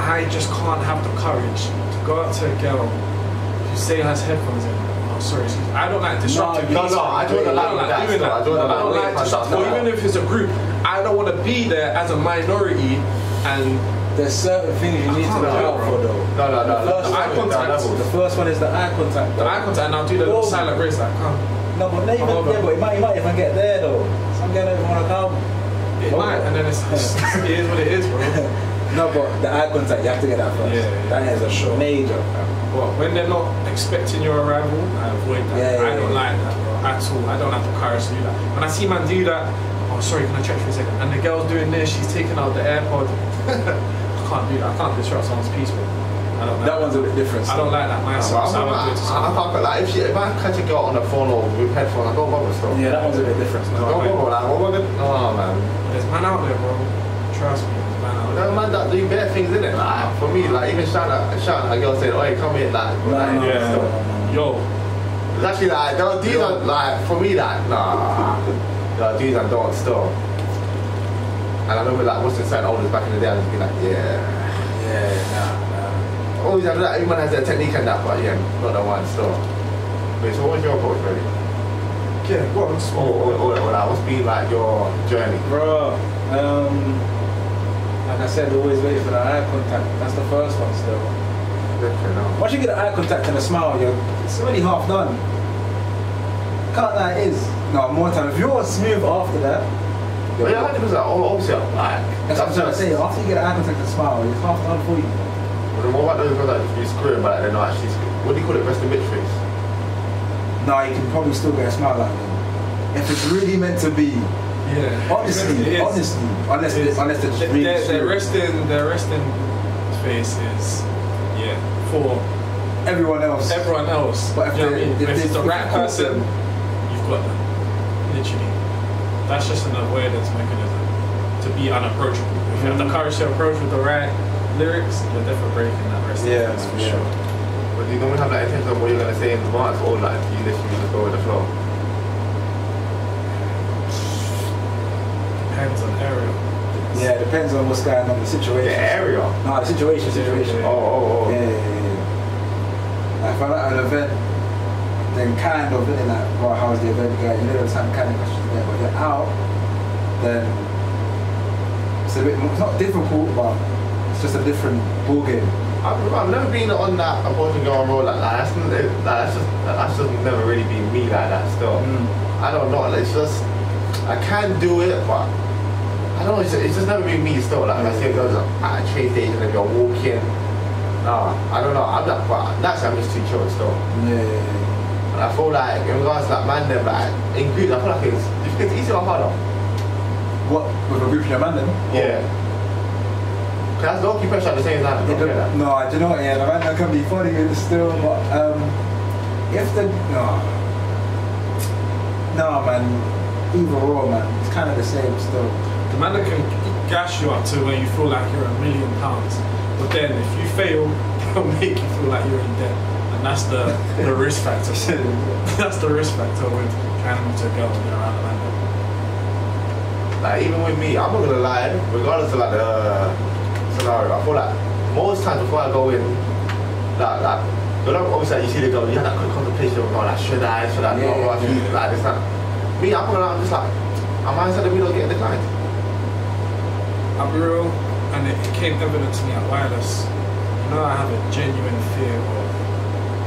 I just can't have the courage to go up to a girl who say has headphones in. Oh, sorry, excuse me. I don't like disrupting No, peace. no, I draw the line with that doing still. I I don't like that stuff. or even if it's a group, I don't want to be there as a minority and There's certain things you need to look out for, though. No, no, no, The no, first eye no, contact. no, no, The first one is the eye contact. the eye contact and I'll do the little Oh. silent race like, come. No, but not even Come yeah, but it might, it might even get there though. Some girl don't even want to come. It Oh. might, and then it's, it's [LAUGHS] it is what it is, bro. No, but the eye contact, you have to get that first. Yeah, yeah, that is a sure. major. Fam. But when they're not expecting your arrival, I avoid that. Yeah, yeah, I don't yeah. like that, bro, at all. I don't have the courage to do that. When I see man do that, oh sorry, can I check for a second? And the girl's doing this, she's taking out the AirPod. [LAUGHS] I can't do that. I can't disrupt someone's peace, bro. I don't like That one's a bit different. I don't like that oh, I, mindset, so I won't do it to I, can't, like, if, she, if I catch a girl on the phone or with headphones, I don't bother still. Yeah, that one's a bit different. No, Don't bother, like, what we're oh man. There's man out there, bro. Trust me, there's man. That do bare things in it. Like for me, like even shout out, shout out a girl saying, "Oh, come here, like." No, like, no, Yeah. no. Yo, It's actually like there are these are like for me like nah. There are these I don't still. And I remember like what's the saying oldest back in the day, I'd just be like, yeah. Yeah, nah, nah. Always have that. Everyone has their technique and that, but yeah, not the one still. Wait, so what's your approach really? yeah, go on. Or, or, or, or like, what's been like your journey? Bro, um, like I said, always wait for the eye contact. That's the first one still. Once you get an eye contact and a smile, you're, it's already half done. Can't lie. No, more time. If you're smooth after that, But yeah, hundred percent. Obviously, like that's what I'm trying to say. After you get an eye contact and a smile, it's half done for you. Then what about those girls that just be screwing, but they're not actually? What do you call it? Rest in bitch face. No, you can probably still get a smile out of them. If it's really meant to be, Yeah. honestly, It is. honestly, unless It is. unless they're just Their- really their, their smooth. resting, their resting face is, yeah, for everyone else. everyone else. But if you know what I mean? if If it's the if right person, you've got them. Literally. That's just an avoidance mechanism to be unapproachable. If you have the mm. courage to approach with the right lyrics, you're definitely breaking that resting Yeah, face for yeah. sure. But you do you normally have that intention of what you're gonna say in the advance, or like you literally just go with the flow? Depends on area. Yeah, it depends on what's going on, the situation. The area. No, the situation, situation. Oh, oh, oh. Yeah, yeah, yeah. Like if I'm at an event, then kind of in like, well, how's the event going? You know the same kind of questions there, but if you're out, then it's a bit, more- it's not difficult, but it's just a different ball game. I've, I've never been on that approaching girl roll like that. That's, n- it- like, that's just that's just never really been me like that. Still, Mm. I don't know. It's just I can do it, but I don't know, it's, it's just never been me still. Like, I see girls at a train station and you're walking. Nah, I don't know. I'm not, but that's I'm just too chill still. Yeah, yeah, yeah. And I feel like, in regards to like man, them, like, in groups, I feel like it's, it's easier or harder. What with a group of your man then? Yeah. Cause that's low key pressure at the same time. It Don't don't- no, do you know? Yeah, the man that can be funny still, but um, if the no, no man, either or man, it's kind of the same still. The man that can gas you up to where you feel like you're a million pounds, but then if you fail, [LAUGHS] they'll make you feel like you're in debt, and that's the the risk factor. [LAUGHS] that's the risk factor with trying to go around the man. Like even with me, I'm not gonna lie, regardless of like the scenario, I feel like most times before I go in, like like you know, obviously like, you see the girl, you have that quick contemplation of like should I, should I Yeah, not, yeah, like this that. Me, I'm gonna I'm just like I'm inside the middle getting declined. I'll be real, and it became evident to me at Wireless. Know, I have a genuine fear of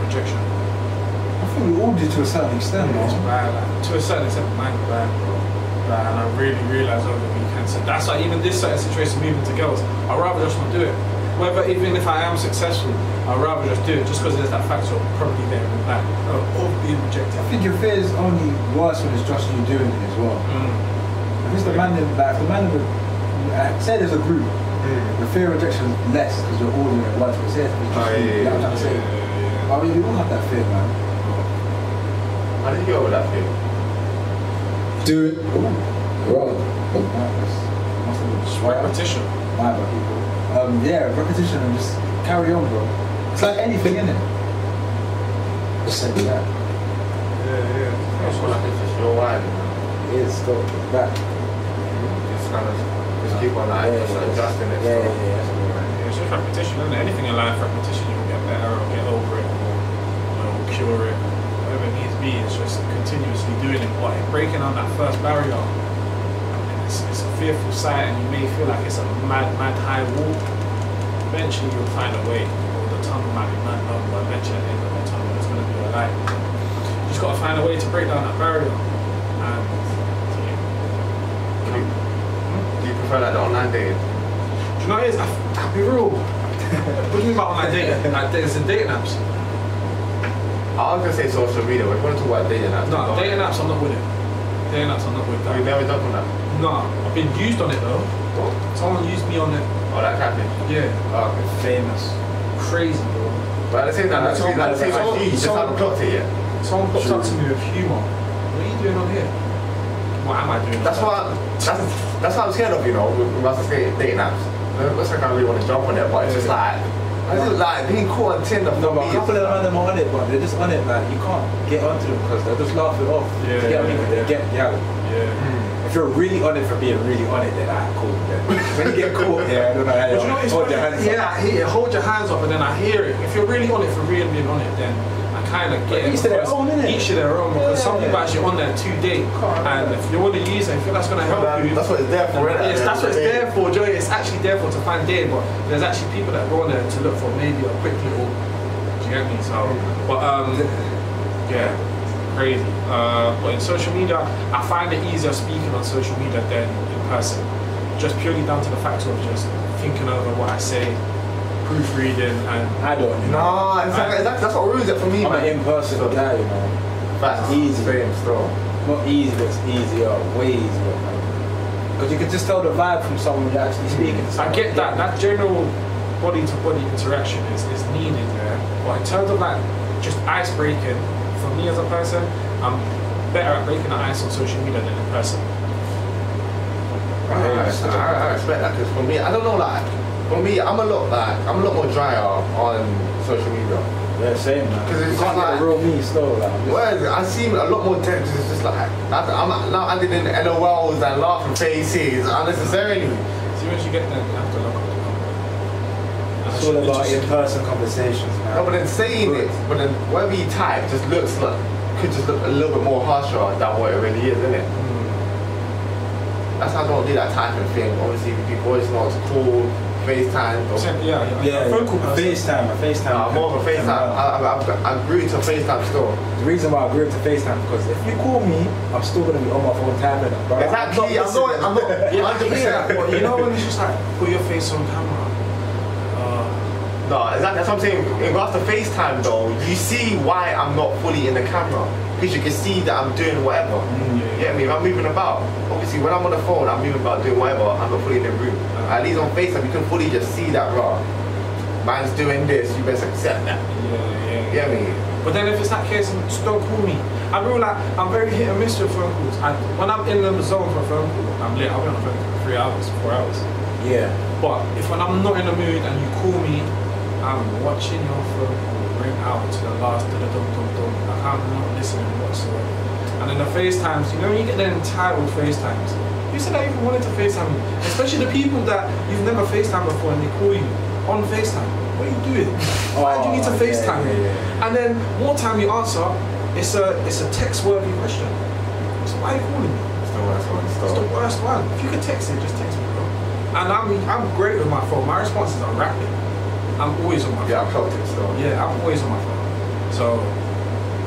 rejection. I think we all do to a certain extent, It's bad, like, to a certain extent, mine's bad, bro. Like, and I really realized over the weekend. So that's why even this certain situation moving to girls, I'd rather just not do it. Whether even if I am successful, I'd rather just do it just because there's that factor of probably there and like of of being rejected. I think your fear is only worse when it's just you doing it as well. Mm. If it's the man in like, if the man in the uh, say there's a group, the fear of rejection is less because you're all in it once. But say if it's just Oh, yeah, you know what I'm Yeah, trying to say. yeah, I mean, we all have that fear, man. How did you get over that fear? Do it. Wrong. Must have been yeah. sweat. Repetition. My bad, people. Um, yeah, repetition and just carry on, bro. It's like anything, in it? Just say that. Yeah, yeah. I feel like it's just your wine. It is still it's back. Just kind of just keep on like Yeah, just yeah, adjusting it. Yeah, so. yeah, yeah. that's what we're Yeah, it's just repetition, isn't it? Anything in life, repetition, you'll get better or get over it or you know, cure it. Whatever it needs to be, it's just continuously doing it. But breaking down that first barrier, it's, it's a fearful sight and you may feel like it's a mad, mad high wall. Eventually you'll find a way, or the tunnel might be mad long, but eventually at the end of the tunnel there's going to be a light. You just got to find a way to break down that barrier. And Do you- Do you prefer like the online dating? do you know what it is? I, I'll be real. what do you mean about online dating? Like there's in dating apps. I was gonna say social media, but if you want to talk about dating apps, No, dating on. apps I'm not with it. Dating apps I'm not with You've never done on that? No, I've been used on it though. Someone used me on it. Oh, that catfish. Yeah, Oh, okay. Famous. crazy bro. But at the same time, Yeah, that's someone- at the same time, someone- you just someone- haven't clocked it yet. Someone popped up to True. me with humour. What are you doing on here? What am I doing? That's on why. That's that's what I'm scared of. You know, with regards to dating dating apps. It looks like I really want to jump on it, but it's just like. I just like being caught on Tinder No, but a couple of them are on it, but they're just on it like you can't get onto them because they'll just laugh it off. Yeah, you get what I mean? yeah, They get yeah. Yeah. If you're really on it for being really on it, then ah, cool. Then. when you get caught, yeah, I don't know how But you know? It's hold funny. your hands yeah, up. I hear it. Hold your hands up, and then I hear it. If you're really on it for real being on it, then I kind of get each to their because own, innit? Each to their own, because some Yeah. people actually on there to date, and if you want to use it, if that's going to help you, That's what it's there for, innit? Yes, that's what it's there for, Joey. It's actually there for to find dating, but there's actually people that go on there to look for maybe a quick little. Do you get me? So, but um, yeah, crazy. Uh, but in social media, I find it easier speaking on social media than in person, just purely down to the fact of just thinking over what I say, proofreading, and I don't. You know. No, exactly. That's, that's what ruins it for me, I'm man. an in-person guy, you know. That's easy. Same still. Not easy, but it's easier, way easier. Because you can just tell the vibe from someone you're actually speaking to. I get that. That general body-to-body interaction is, is needed there. But in terms of like just ice breaking, for me as a person, I'm better at breaking the ice on social media than in person. I, I, I respect that because for me, I don't know, like, for me, I'm a lot like, I'm a lot more drier on social media. Yeah, same man. 'Cause it's you can't just get like- real me still. Like, I'm just- Whereas I seem a lot more dense. It's just like I- I'm now adding in LOLs and laughing faces unnecessarily. See, once you get there, you have to look up. It's all about in-person conversations, man. No, but then saying it, but then whatever you type just looks like could just look a little bit more harsher than what it really is, isn't it? Hmm. That's how I don't do that typing thing. Obviously, if you do voice notes, cool. FaceTime. Or, Yeah, yeah. Yeah, a phone call. a person. FaceTime, a FaceTime. Nah, more of a FaceTime. I, I, I, I grew to FaceTime still. The reason why I grew up to FaceTime because if you call me, I'm still gonna be on my phone tapping bro. Exactly. I'm not. I'm not. [LAUGHS] Yeah, I hundred hear that, percent. but you know when it's just like put your face on camera. Uh, No, exactly. That's what I'm saying. In regards to FaceTime, though, you see why I'm not fully in the camera because you can see that I'm doing whatever. Mm, You get me? If I'm moving about. Obviously, when I'm on the phone, I'm moving about doing whatever. I'm not fully in the room. At least on FaceTime, you can fully just see that, raw. Man's doing this. You best accept that. yeah, yeah. You get me? But then if it's that case, just don't call me. I real like I'm very hit and miss with phone calls. And when I'm in the zone for a phone call, I'm lit. I'll be on the phone for three hours, four hours. Yeah. But if when I'm not in the mood and you call me, I'm watching your phone call ring out to the last da da dum dum I'm not listening whatsoever. And then the FaceTimes, you know when you get the entitled FaceTimes. You said I even wanted to FaceTime me. Especially the people that you've never FaceTime before and they call you on FaceTime. What are you doing? Why do you need to Oh, FaceTime me? yeah, yeah. And then more time you answer, it's a it's a text worthy question. So why are you calling me? It's the worst one. It's the worst one. If you can text it, just text me, bro. And I'm I'm great with my phone. My responses are rapid. I'm always on my phone. Yeah, I'm it still. Yeah, I'm always on my phone. So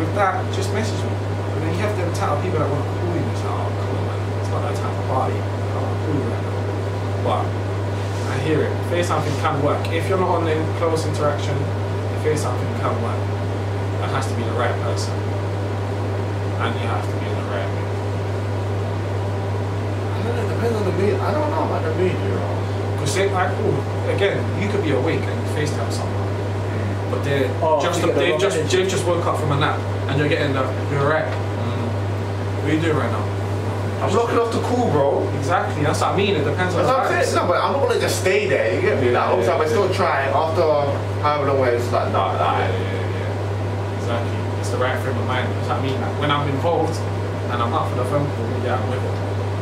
with that, just message me. But then you have them type of people that want to call you and say, oh come on man, it's not that type of party. I want to call you right now. But I hear it. FaceTime can work. If you're not on the close interaction, FaceTime can work. It has to be the right person. And you have to be in the right mood. I don't know. It depends on the mood. I don't know about the mood, you know. Because like, oh, again, you could be awake and FaceTime someone, but they're Oh, just you get the they wrong just energy. just woke up from a nap and you're getting the you're right. Mm. What are you doing right now? I'm looking off the cool, bro. Exactly, that's what I mean. It depends on That's the what I'm saying. vibes. No, but I'm not gonna just stay there. You get me? Like, Yeah, obviously, yeah, I'm still yeah. trying after however long where it's like, nah, Yeah, nah. yeah, yeah. Exactly. It's the right frame of mind. That's what I mean. Like, when I'm involved and I'm up for the phone call, yeah, I'm with it.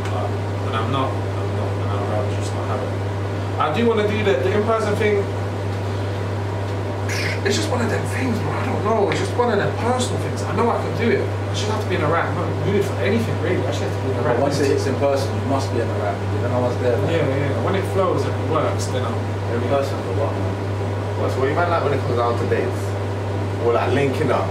But when I'm not, I'm not, and I'd rather just not have it. I do want to do the, the in-person thing. It's just one of them things, bro. I don't know. It's just one of them personal things. I know I can do it. I just have to be in the right mood for anything, really. I just have to be in the right But once it hits in person, you must be in the right mood. You don't know what's there. Like, Yeah, yeah. When it flows and it works, then I'm. In person for what, man? What's what you might like when it comes down to dates? Or like linking up.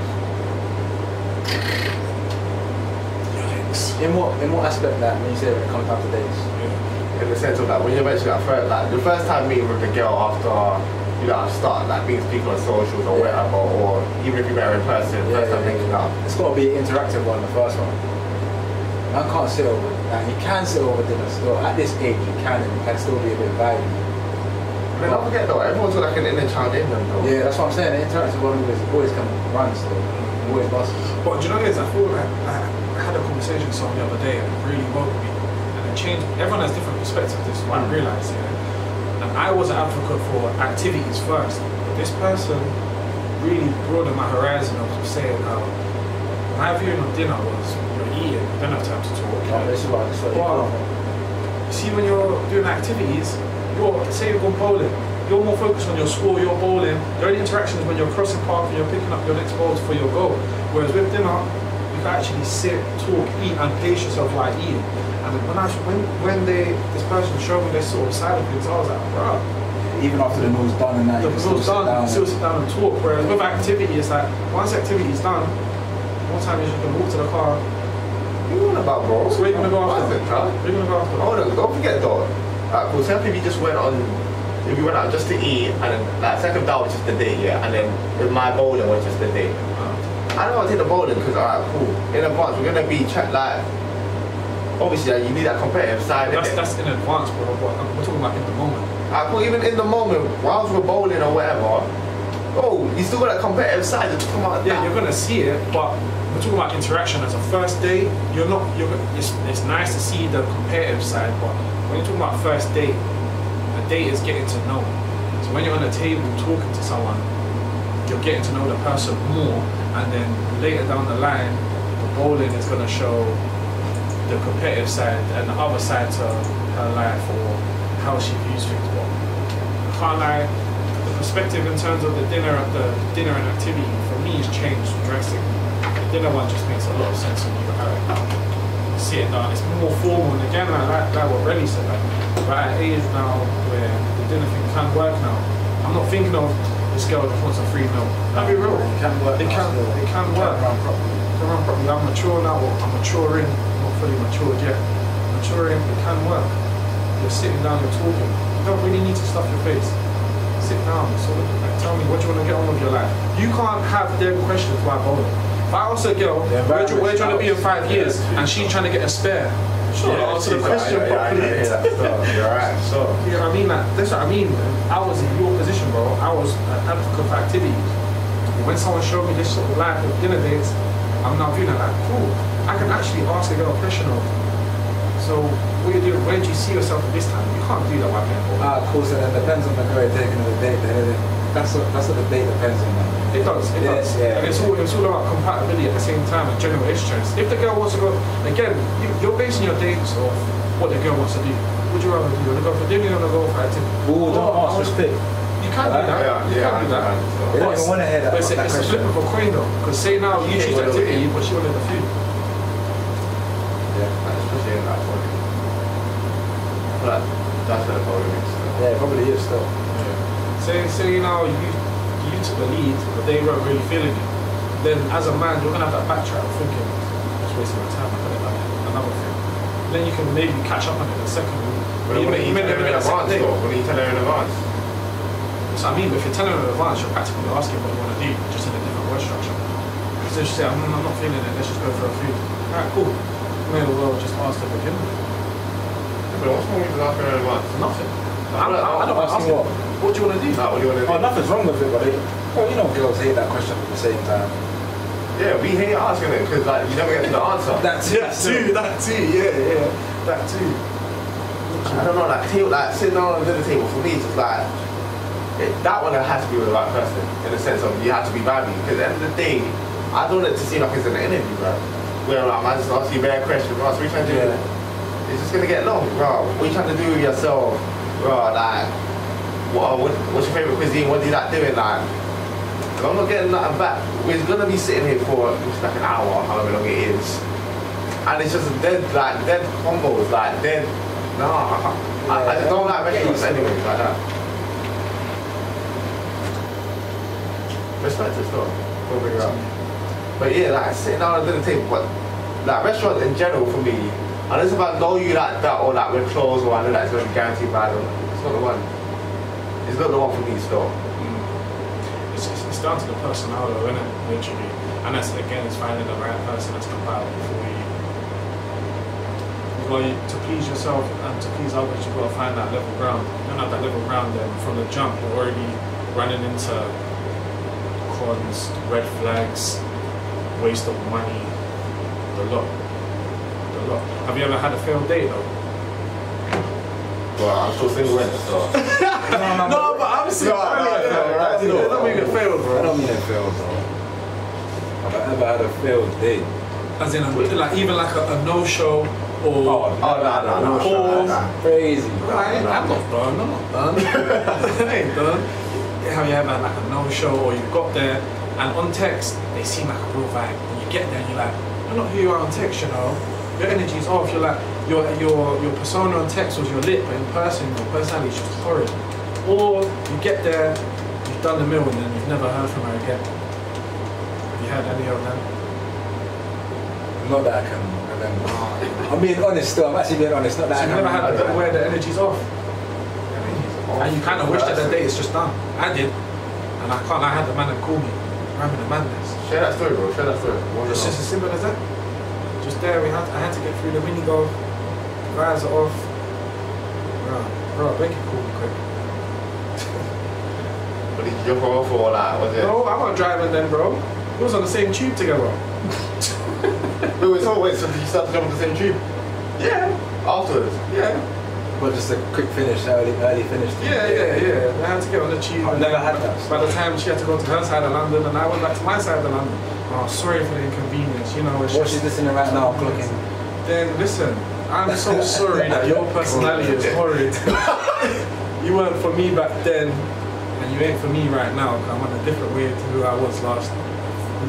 Yikes. In what in what aspect that when you say when it comes down to dates? Yeah. In the sense of like when you're eventually at first, like the first time meeting with the girl after you know I've started like being speaking on socials or Yeah. whatever, or even if you met her in person, Yeah, first time yeah, linking yeah. up. It's got to be an interactive one, the first one. Man can't sit over. Like, you can sit over dinner still. At this age, you can, and you can still be a bit vibey. I mean, don't forget though, everyone's got like an inner child in them though. Yeah, that's what I'm saying. The interactive one always, always can run still. Always busts. But do you know what it is? I feel like I, I had a conversation with someone the other day and it really woke me. And it changed. Everyone has different perspectives. This is what I mm. realized. Yeah. I was an advocate for activities first. But this person really broadened my horizon of saying how my viewing of dinner was you're eating, you don't have time to talk. Oh, this is what, this is what you Wow. call You see, when you're doing activities, you're, say you're going bowling, you're more focused on your score, you're bowling. The only interaction is when you're crossing path and you're picking up your next balls for your goal. Whereas with dinner, you can actually sit, talk, eat, and pace yourself while eating. When I when when they this person showed me this sort of side of things, I was like, bro, Even after the meal's done and that, the you can still meal's sit done, down. you still sit down and talk. Whereas with activity, it's like once activity is done, more time is you can walk to the car. What you on about, bro? So where you gonna go What after? Charlie? Where you gonna go after? Hold on, don't forget though. Alright, cool. Say if you just went on, if you went out just to eat, and then like second that was just the date, yeah, and then with my bowling was just the date. Uh-huh. I don't want to take the bowling because alright, cool. In advance, we're gonna be chat like. Obviously, you need that competitive side. That's that's in advance, bro. But we're talking about in the moment. Cool. Even in the moment, whilst we're bowling or whatever, oh, you still got that competitive side to come out. Yeah, that. you're gonna see it, but we're talking about interaction as a first date. You're not. You're. It's, it's nice to see the competitive side, but when you're talking about first date, a date is getting to know. So when you're on a table talking to someone, you're getting to know the person more, and then later down the line, the bowling is gonna show the competitive side and the other side to her life or how she views things. But I can't lie, the perspective in terms of the dinner, the dinner and activity for me has changed drastically. The dinner one just makes a lot of sense when you have it sitting down. It's more formal, and again, like, like, like what Relly said, like we're at an age now where the dinner thing can work now. I'm not thinking of this girl that wants a free meal. I'll be real. It can work. It now can, they can It work. run properly. To run properly. I'm mature now. I'm maturing. Fully matured yet. Maturing. It can work. You're sitting down. You're talking. You don't really need to stuff your face. Sit down. So like, tell me what you want to get on with your life. You can't have them questions while bowling. If I ask a girl, The where do, you want to be in five Yeah, years, and she's trying to get a spare, sure, Yeah, answer the question right, yeah, yeah, properly. hear that stuff. You're right. So, [LAUGHS] You know what I mean? Like, that's what I mean. I was in your position, bro. I was an advocate for activities. When someone showed me this sort of life of dinner dates, I'm now it like, cool. I can actually ask a girl a question of, so what you doing? Where do you see yourself at this time? You can't do that while playing ball. Ah, of course, and it depends on the girl taking the date. That's what that's what the date depends on. It does, it Yeah, does. yeah. And it's all, it's all about compatibility at the same time and general interest. If the girl wants to go, again, you, you're basing your dates off what the girl wants to do. Would you rather do? You want to go for dinner or to go for activity? Ooh, don't Oh, ask, pick. You can't do that. yeah, you can't do that. I. They don't want to hear that. But it's, a, that it's a flip of a coin though. Because say now you choose activity, but she wanted the food. Yeah. especially in that point. But that's where the problem is. yeah, it probably is still. Say say now you you took the lead, but they weren't really feeling it. Then as a man, you're gonna have that backtrack of thinking, I'm just wasting my time. I could have done another thing. Then you can maybe catch up on it in the second week. But when you tell her in advance, though, when you tell her in advance, So I mean, if you're telling her in advance, you're practically asking what you want to do, just in a different word structure. So she say, I'm, I'm not feeling it, let's just go for a food. Alright, cool. May as well just ask begin with. but what's wrong with asking her in? Nothing. I'm, I, I don't Asking ask what? What do you want to do? What do you want to do? Oh, nothing's wrong with it, but they, oh, you know, girls hate that question at the same time. Yeah, we hate asking it because like you never get to the answer. [LAUGHS] That's That too, that too, yeah, yeah, that too. I don't know, like table, like sitting down on the dinner table for me, it's just like it, that one has to be with the right person in the sense of you have to be vibing because at the end of the day, I don't want it to seem like it's an interview, bro. I just ask you bad questions, bro. So what you trying to do? Yeah. It's just gonna get long, bro. What are you trying to do with yourself, bro? Like, what, uh, what what's your favorite cuisine? What do you like doing, like? 'Cause I'm not getting nothing back. We're gonna be sitting here for like an hour, however long it is, and it's just dead, like dead combos, like dead. Nah, I, I, I just don't like restaurants anyway, like that. Respect to stuff. We'll figure out. But yeah, like sitting down at the dinner table, but like restaurants in general for me, unless if I know you like that or like we're close or I know that it's gonna be guaranteed bad, it's not the one. It's not the one for me still. Mm. It's, it's, it's down to the personality, isn't it? Literally. And that's, again, it's finding the right person that's compatible for you. Well, you, to please yourself and to please others, you've got to find that level ground. You don't have that level ground, then from the jump, you're already running into cons, red flags, waste of money, the lot. The lot. Have you ever had a failed date, though? Well, I'm still single in so. no, [LAUGHS] no, but I'm No, no, no, right, no. Don't mean it failed, I bro. don't mean failed, bro. Have I ever had a failed date? As in, a, like even like a, a no-show or. Oh, no, no, no, no, no. Crazy. Right, I'm not done. I'm not done. [LAUGHS] I ain't done. Have you ever had like a no-show or you got there and on text they seem like a real vibe and you get there and you're like, you're not who you are on text, you know. Your energy's off. You're like your your your persona on text was your lit, but in person your personality is just horrid. Or you get there, you've done the meal and then you've never heard from her again. Have you had any of them? Not that I can remember. I'm being honest still, I'm actually being honest, not So that you've I can never had remember. the, where the energy's off. And you kind of wish that the date is just done. I did. And I can't, I had the man that called me. In the madness. Share that story, bro. Share that story. One It's just as simple as that. Just there, we had, I had to get through the mini golf. Guys are off. Bro, bro, make it call me quick. [LAUGHS] But did you jump off or like, was it? No, I'm not driving then, bro. We was on the same tube together. [LAUGHS] Wait, wait, so wait, so you start to jump on the same tube? Yeah, Afterwards? yeah, But just a quick finish, early, early finish. thing. yeah, yeah, yeah. I had to get on the tube. I've never had that. By the time she had to go to her side of London and I went back to my side of London. Oh, sorry for the inconvenience, you know. It's she's listening right now, clocking. Then listen, I'm so [LAUGHS] sorry that your personality is horrid. [LAUGHS] you weren't for me back then, and you ain't for me right now. I'm on a different way to who I was last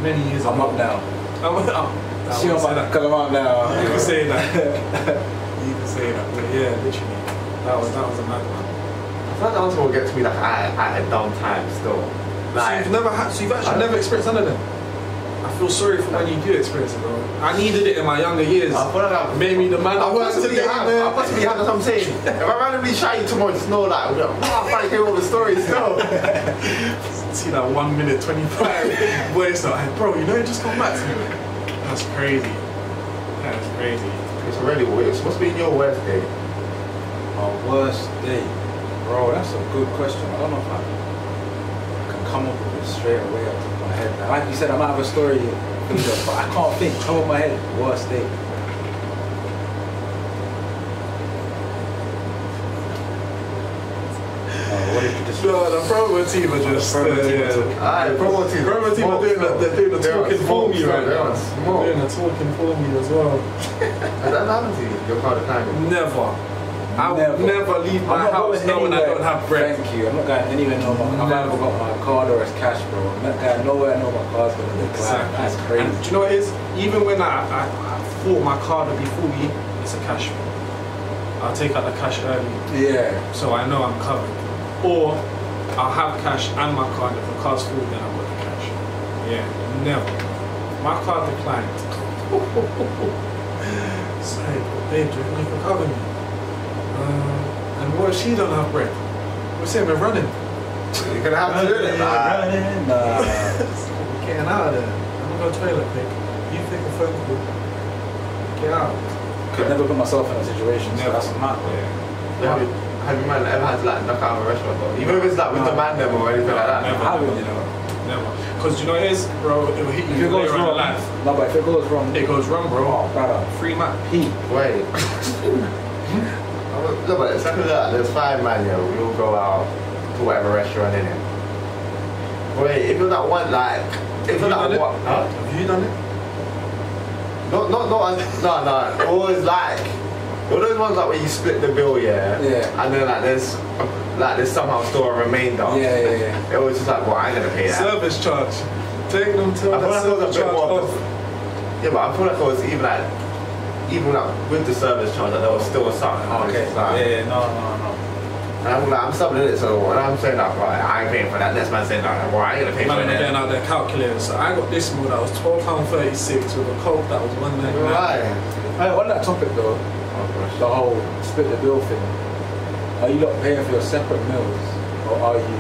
many years I'm ago. up now. [LAUGHS] I'm up. She up because I'm up now. You can say that. you can say that. But yeah, literally, that was that was a mad one. That answer will get to me like at, at a dumb time still. So Like, you've never had, so you've actually I- never experienced none of them. I feel sorry for when you do experience it, bro. I needed it in my younger years. I feel like I've Made me the man I was possibly today, have. I possibly have. That's what I'm saying. If I randomly shout you tomorrow, just know that. Wow, I finally came up with stories. No. See that one minute twenty five voice [LAUGHS] note, like, bro, you know, it just come back to me. That's crazy. That's crazy. It's already weird. It's supposed to be your worst day. My worst day, bro. That's a good question. I don't know if I can come up with it straight away off the top of my head. Now, like you said, I might have a story, but I can't think. Top of my head, worst day. What did you just? No, the promo team are just. promo uh, yeah. talking. Alright, promo team. Promo team are doing the, they're doing the They're talking for me right now. They're doing the talking for me as well. [LAUGHS] Has that happened to you? Your car declining. Never. I would never leave my I'm house going knowing I don't have bread. Thank you. I'm not going anywhere. No, more. I've either got my card or it's cash, bro. I'm not going nowhere. No, my car's gonna decline. Exactly. That's crazy. And do you know what it is? Even when I, I, I thought my card would be fully, it's a cash. I'll take out the cash early, yeah. so I know I'm covered. Or I'll have cash and my card. If the card's full, then I've got the cash. Yeah, never. My card declined. [LAUGHS] Sorry, babe, do you can cover me? Uh, and what if she don't have bread? We're saying we're running. You're gonna have to do it. Nah. Running, nah. [LAUGHS] We're getting out of there. I'm gonna go toilet pick. You take a phone call. Get out. Could never put myself in a situation. So Never. that's mad. Have you, have you man ever had to like knock out of a restaurant though? Even if it's like with the man them or anything like that. Never. I haven't, you know. Never. Because you know what it is, bro, it will hit If you it goes later wrong, life. no, but if it goes wrong, It goes wrong, bro. Oh, brother. Free man. P. Wait. [LAUGHS] [LAUGHS] no, but it's like that. There's five man, yo. We all go out to whatever restaurant in it. Wait, if you're that one, like, if you're that done it? one, huh? Have you done it? No, no, no, no, no. Always like, all those ones like where you split the bill, yeah. Yeah. And then like there's, like there's somehow still a remainder. Yeah, yeah, yeah. It was just like, well, I ain't gonna pay that. Service charge. Take them to I the feel like it was service a bit charge more. off. Yeah, but I feel like it was even like, even like with the service charge, like there was still something. I was Okay. like- Yeah, no, no, no. And I'm like, I'm subbing it, so when I'm saying that, right, I ain't paying for that. Next man saying that, well, I ain't gonna pay Man, for I'm getting that. out their calculator. So I got this meal that was £12.36 with a coke that was one ninety nine. Right. Hey, on that topic though, oh, the whole split the bill thing. Are you not paying for your separate meals, or are you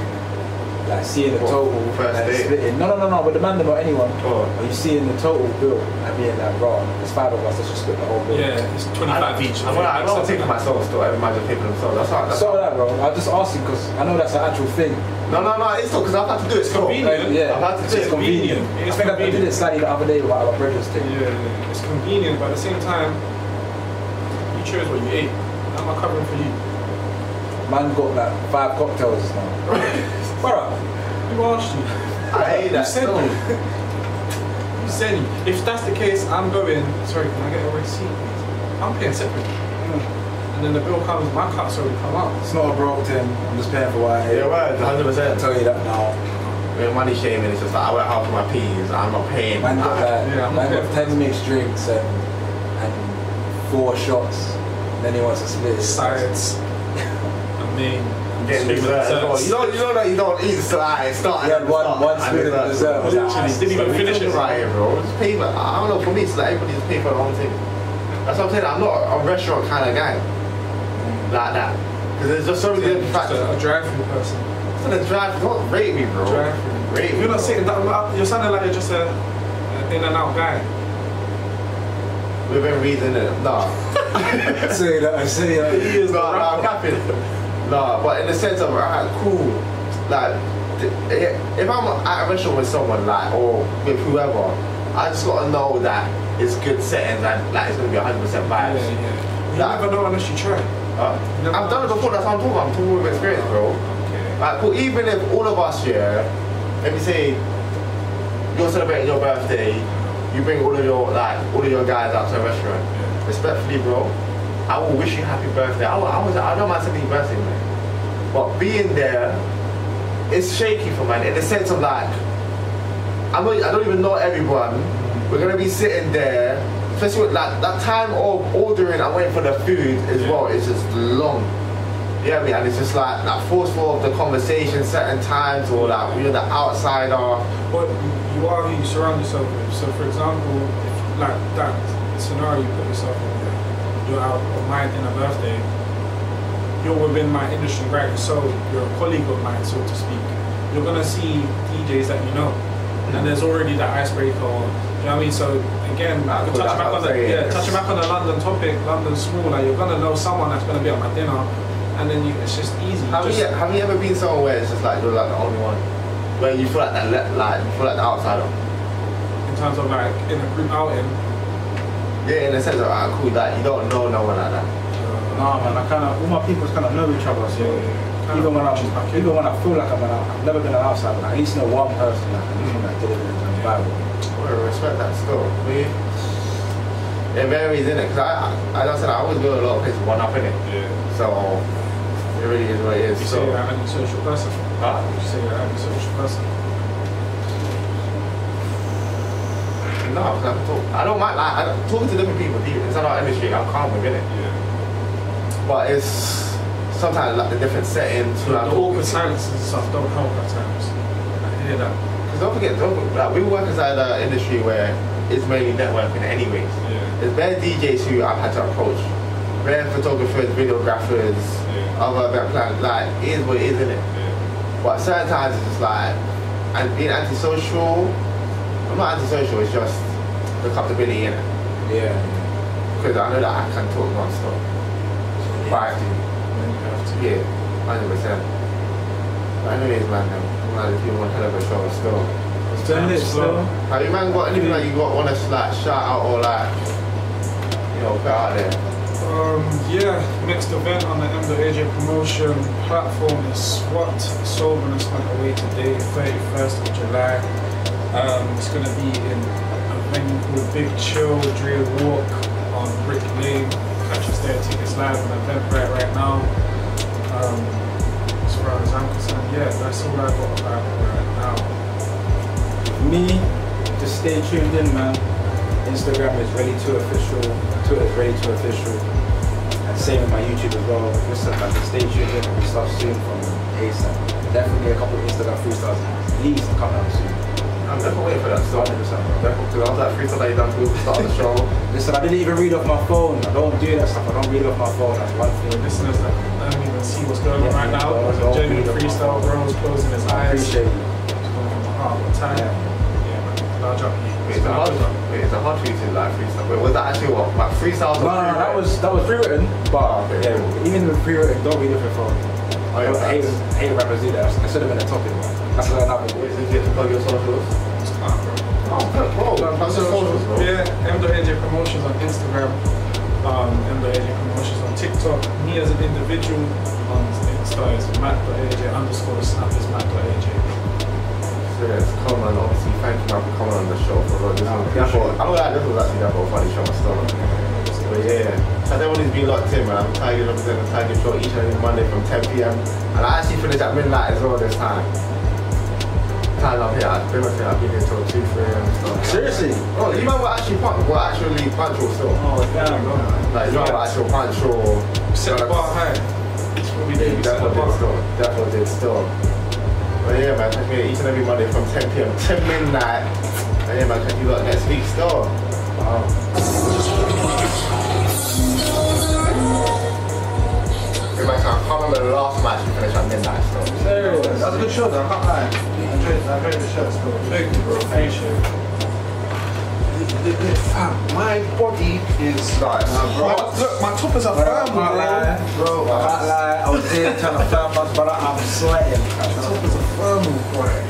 like seeing the What, total first and date? splitting? No, no, no, no. But the man or anyone. Oh. Are you seeing the total bill and being like, raw? There's five of us. Let's just split the whole bill. Yeah, it's 25 each. I'm, not- I'm not taking myself still. Every man just pay themselves. That's not. That's So that, bro. I just asked you because I know that's an actual thing. no, no, no. It's still because I've had to do it. Still. convenient. yeah, I've had to it's do it. convenient. convenient. I It's think I- I did convenient. it slightly the other day with our brothers thing. Yeah, yeah, it's convenient, but at the same time, you chose what you ate. I'm I covering for you? Man got like five cocktails now. [LAUGHS] Brother, Who asked you? I hate that. You said still. you. You said you. If that's the case, I'm going. Sorry, can I get a receipt, please? I'm paying separate. And then the bill comes, my cut's already come out. it's not a broke thing. I'm just paying for what I Yeah, ate. right. 100. I'll percent tell you that now. With money shaming, it's just like I went half of my peas. I'm not paying. Man got I- like, Yeah, I'm man not got ten mixed drinks and and four shots. Then he wants to split his Sides. [LAUGHS] I mean, Getting sweet dessert as well. desserts. You know, you know that you don't eat so I start. He had one- one spoon of dessert. Literally, didn't even finish it. Right here, bro. Just pay for. I don't know. For me, it's like everybody just pay for their own thing. That's what I'm saying. I'm not a restaurant kind of guy like that. Because there's just so many different factors. a, a drive-through person. It's gonna drive. Don't rate me, bro. Drive-through. Rate me. You're not bro. saying that. Uh, you're sounding like you're just a, a in and out guy. We've been reading it. Nah. [LAUGHS] Say that. Say that. He is no, the I'm rapper. capping. No, but in the sense of alright, cool. Like, eh, if I'm at a restaurant with someone, like, or with whoever, I just gotta know that it's good settings and like it's gonna be 100 percent Yeah, vibes. yeah. You That- never know unless you try. Never I've done it before. That's what I'm talking about. I'm talking with experience, bro. Okay. Like, cool. Even if all of us, yeah, let me say, you're celebrating your birthday, you bring all of your like all of your guys out to a restaurant. Yeah. Respectfully, bro, I will wish you happy birthday. I, will, I was I don't mind sending you birthday, man. But being there, it's shaky for man in the sense of like, I'm not, I don't even know everyone. We're gonna be sitting there, especially with like that time of ordering and waiting for the food as well. It's just long. Yeah, I mean, and it's just like like forceful of the conversation certain times or like you're the outsider. But you are who you surround yourself with. So, for example, if, like that scenario you put yourself in, you're out on my dinner birthday, you're within my industry, right? So, you're a colleague of mine, so to speak. You're gonna see DJs that you know, and there's already that icebreaker. You know what I mean? So, again, Nah, to touch back on the yeah, yes. touching back on the London topic, London small, like you're gonna know someone that's gonna be at my dinner, and then you, it's just easy. Have just, you have you ever been somewhere where it's just like you're like the only one, where you feel like that le- like you feel like the outsider? in terms of like in a group outing. Yeah, in the sense of ah, cool, that you don't know no one like that. Nah, man, I kind of all my people kind of know each other. So even when I'm even when I feel like I'm an I've never been an outsider. Like, at least know one person like, mm. that did it in the Bible. Well, respect that still. Me, it varies in it because I, I, as I said, I always go to a lot of places one up in it. Yeah. So it really is what it is. You so say you're an antisocial person. Huh? You say you're an antisocial person. no, I can talk. I don't mind like I don't, talking to different people. deep Inside our industry, I'm calm with it. Yeah. But it's sometimes like the different settings. So like, the awkward silences and stuff don't help at times. I hear that. Because don't forget, don't, like, we work inside an industry where it's mainly networking anyways. Yeah. There's bare DJs who I've had to approach. Bare photographers, videographers, Yeah. other event planners. Like, it is what it is, isn't it? Yeah. But certain times it's just like, and being antisocial, I'm not antisocial, it's just the comfortability in it. Yeah. Because I know that I can talk non-stop. Have to. yeah, 100%. But anyways, man, I'm glad if you want hell of a show still. Still lit, still. Have you man got anything that you got want to like shout out or like, you know, put out there? Um, yeah, next event on the M.AJ promotion platform is SWAT, Soberness on the way today, 31st of July. Um, it's going to be in a venue called Big Chill Dray Walk on Brick Lane. Us there, tickets live on Eventbrite right now. Um, as far as I'm concerned, yeah, that's all I got about right now. Me, just stay tuned in, man. Instagram is ready to official. Twitter is ready to official. And same with my YouTube as well. Listen, man, just stay tuned in. We start soon from ASAP. Definitely a couple of Instagram freestyles. At least coming out soon. I'm definitely waiting for that still. 100%. Definitely, because I was like freestyle that you done to start the show. [LAUGHS] Listen, I didn't even read off my phone. I don't do that stuff. I don't read off my phone. That's one For thing. listeners that I don't even see what's going on Yeah, right now, don't- a genuine read off my freestyle, bro's closing his I eyes. appreciate you. It's going from the heart all the time. Yeah. Yeah, man. Large up. Wait, it's a hard, wait, it's a hard for you like freestyle. Wait, was that actually what? Like freestyles? No, no, no, that was that was pre-written, but ah, Okay, yeah, cool. even with pre-written, don't read off your phone. Oh, yeah, I hate, hate rappers do that. I should have been a topic. That's another. Wait, so you to plug your socials? It's calm, bro. Oh, bro, plug your socials, bro. Yeah, M.AJ Promotions on Instagram, um, M.AJ Promotions on TikTok. Me as an individual on Insta is Matt.AJ underscore snap is Matt.AJ. yeah, it's on, obviously, thank you man for coming on the show for real. This No, was, appreciate therefore, it. I know that this was actually therefore a funny show and stuff. But yeah, and everybody's been locked in, man. I'm Tiger representing the Tiger Show each and every Monday from 10 p.m. And I actually finish at midnight as well this time. Time up here, I've been up I've been here till 2, 3 and stuff. Seriously? Oh, you man were actually punch, were actually punctual still. Oh damn. Like, you know, actual punctual. Set the bar high. That's Yeah, you definitely did still. Definitely did still. But yeah, man, catch me each and every Monday from 10 p.m. to midnight. And yeah, man, catch you lot next week still. Wow. Man, I can't remember the last match we finished at midnight still. Serious. That was a good show, though. I can't lie. I enjoyed, I enjoyed the show still. Thank you, bro. Appreciate it. Fam, my body is. Right, now, bro. My, look, my toppers are Bro, I firm, can't bro. lie. Bro, I can't lie. I was there trying to film us, but I'm sweating. My toppers are firm, boy.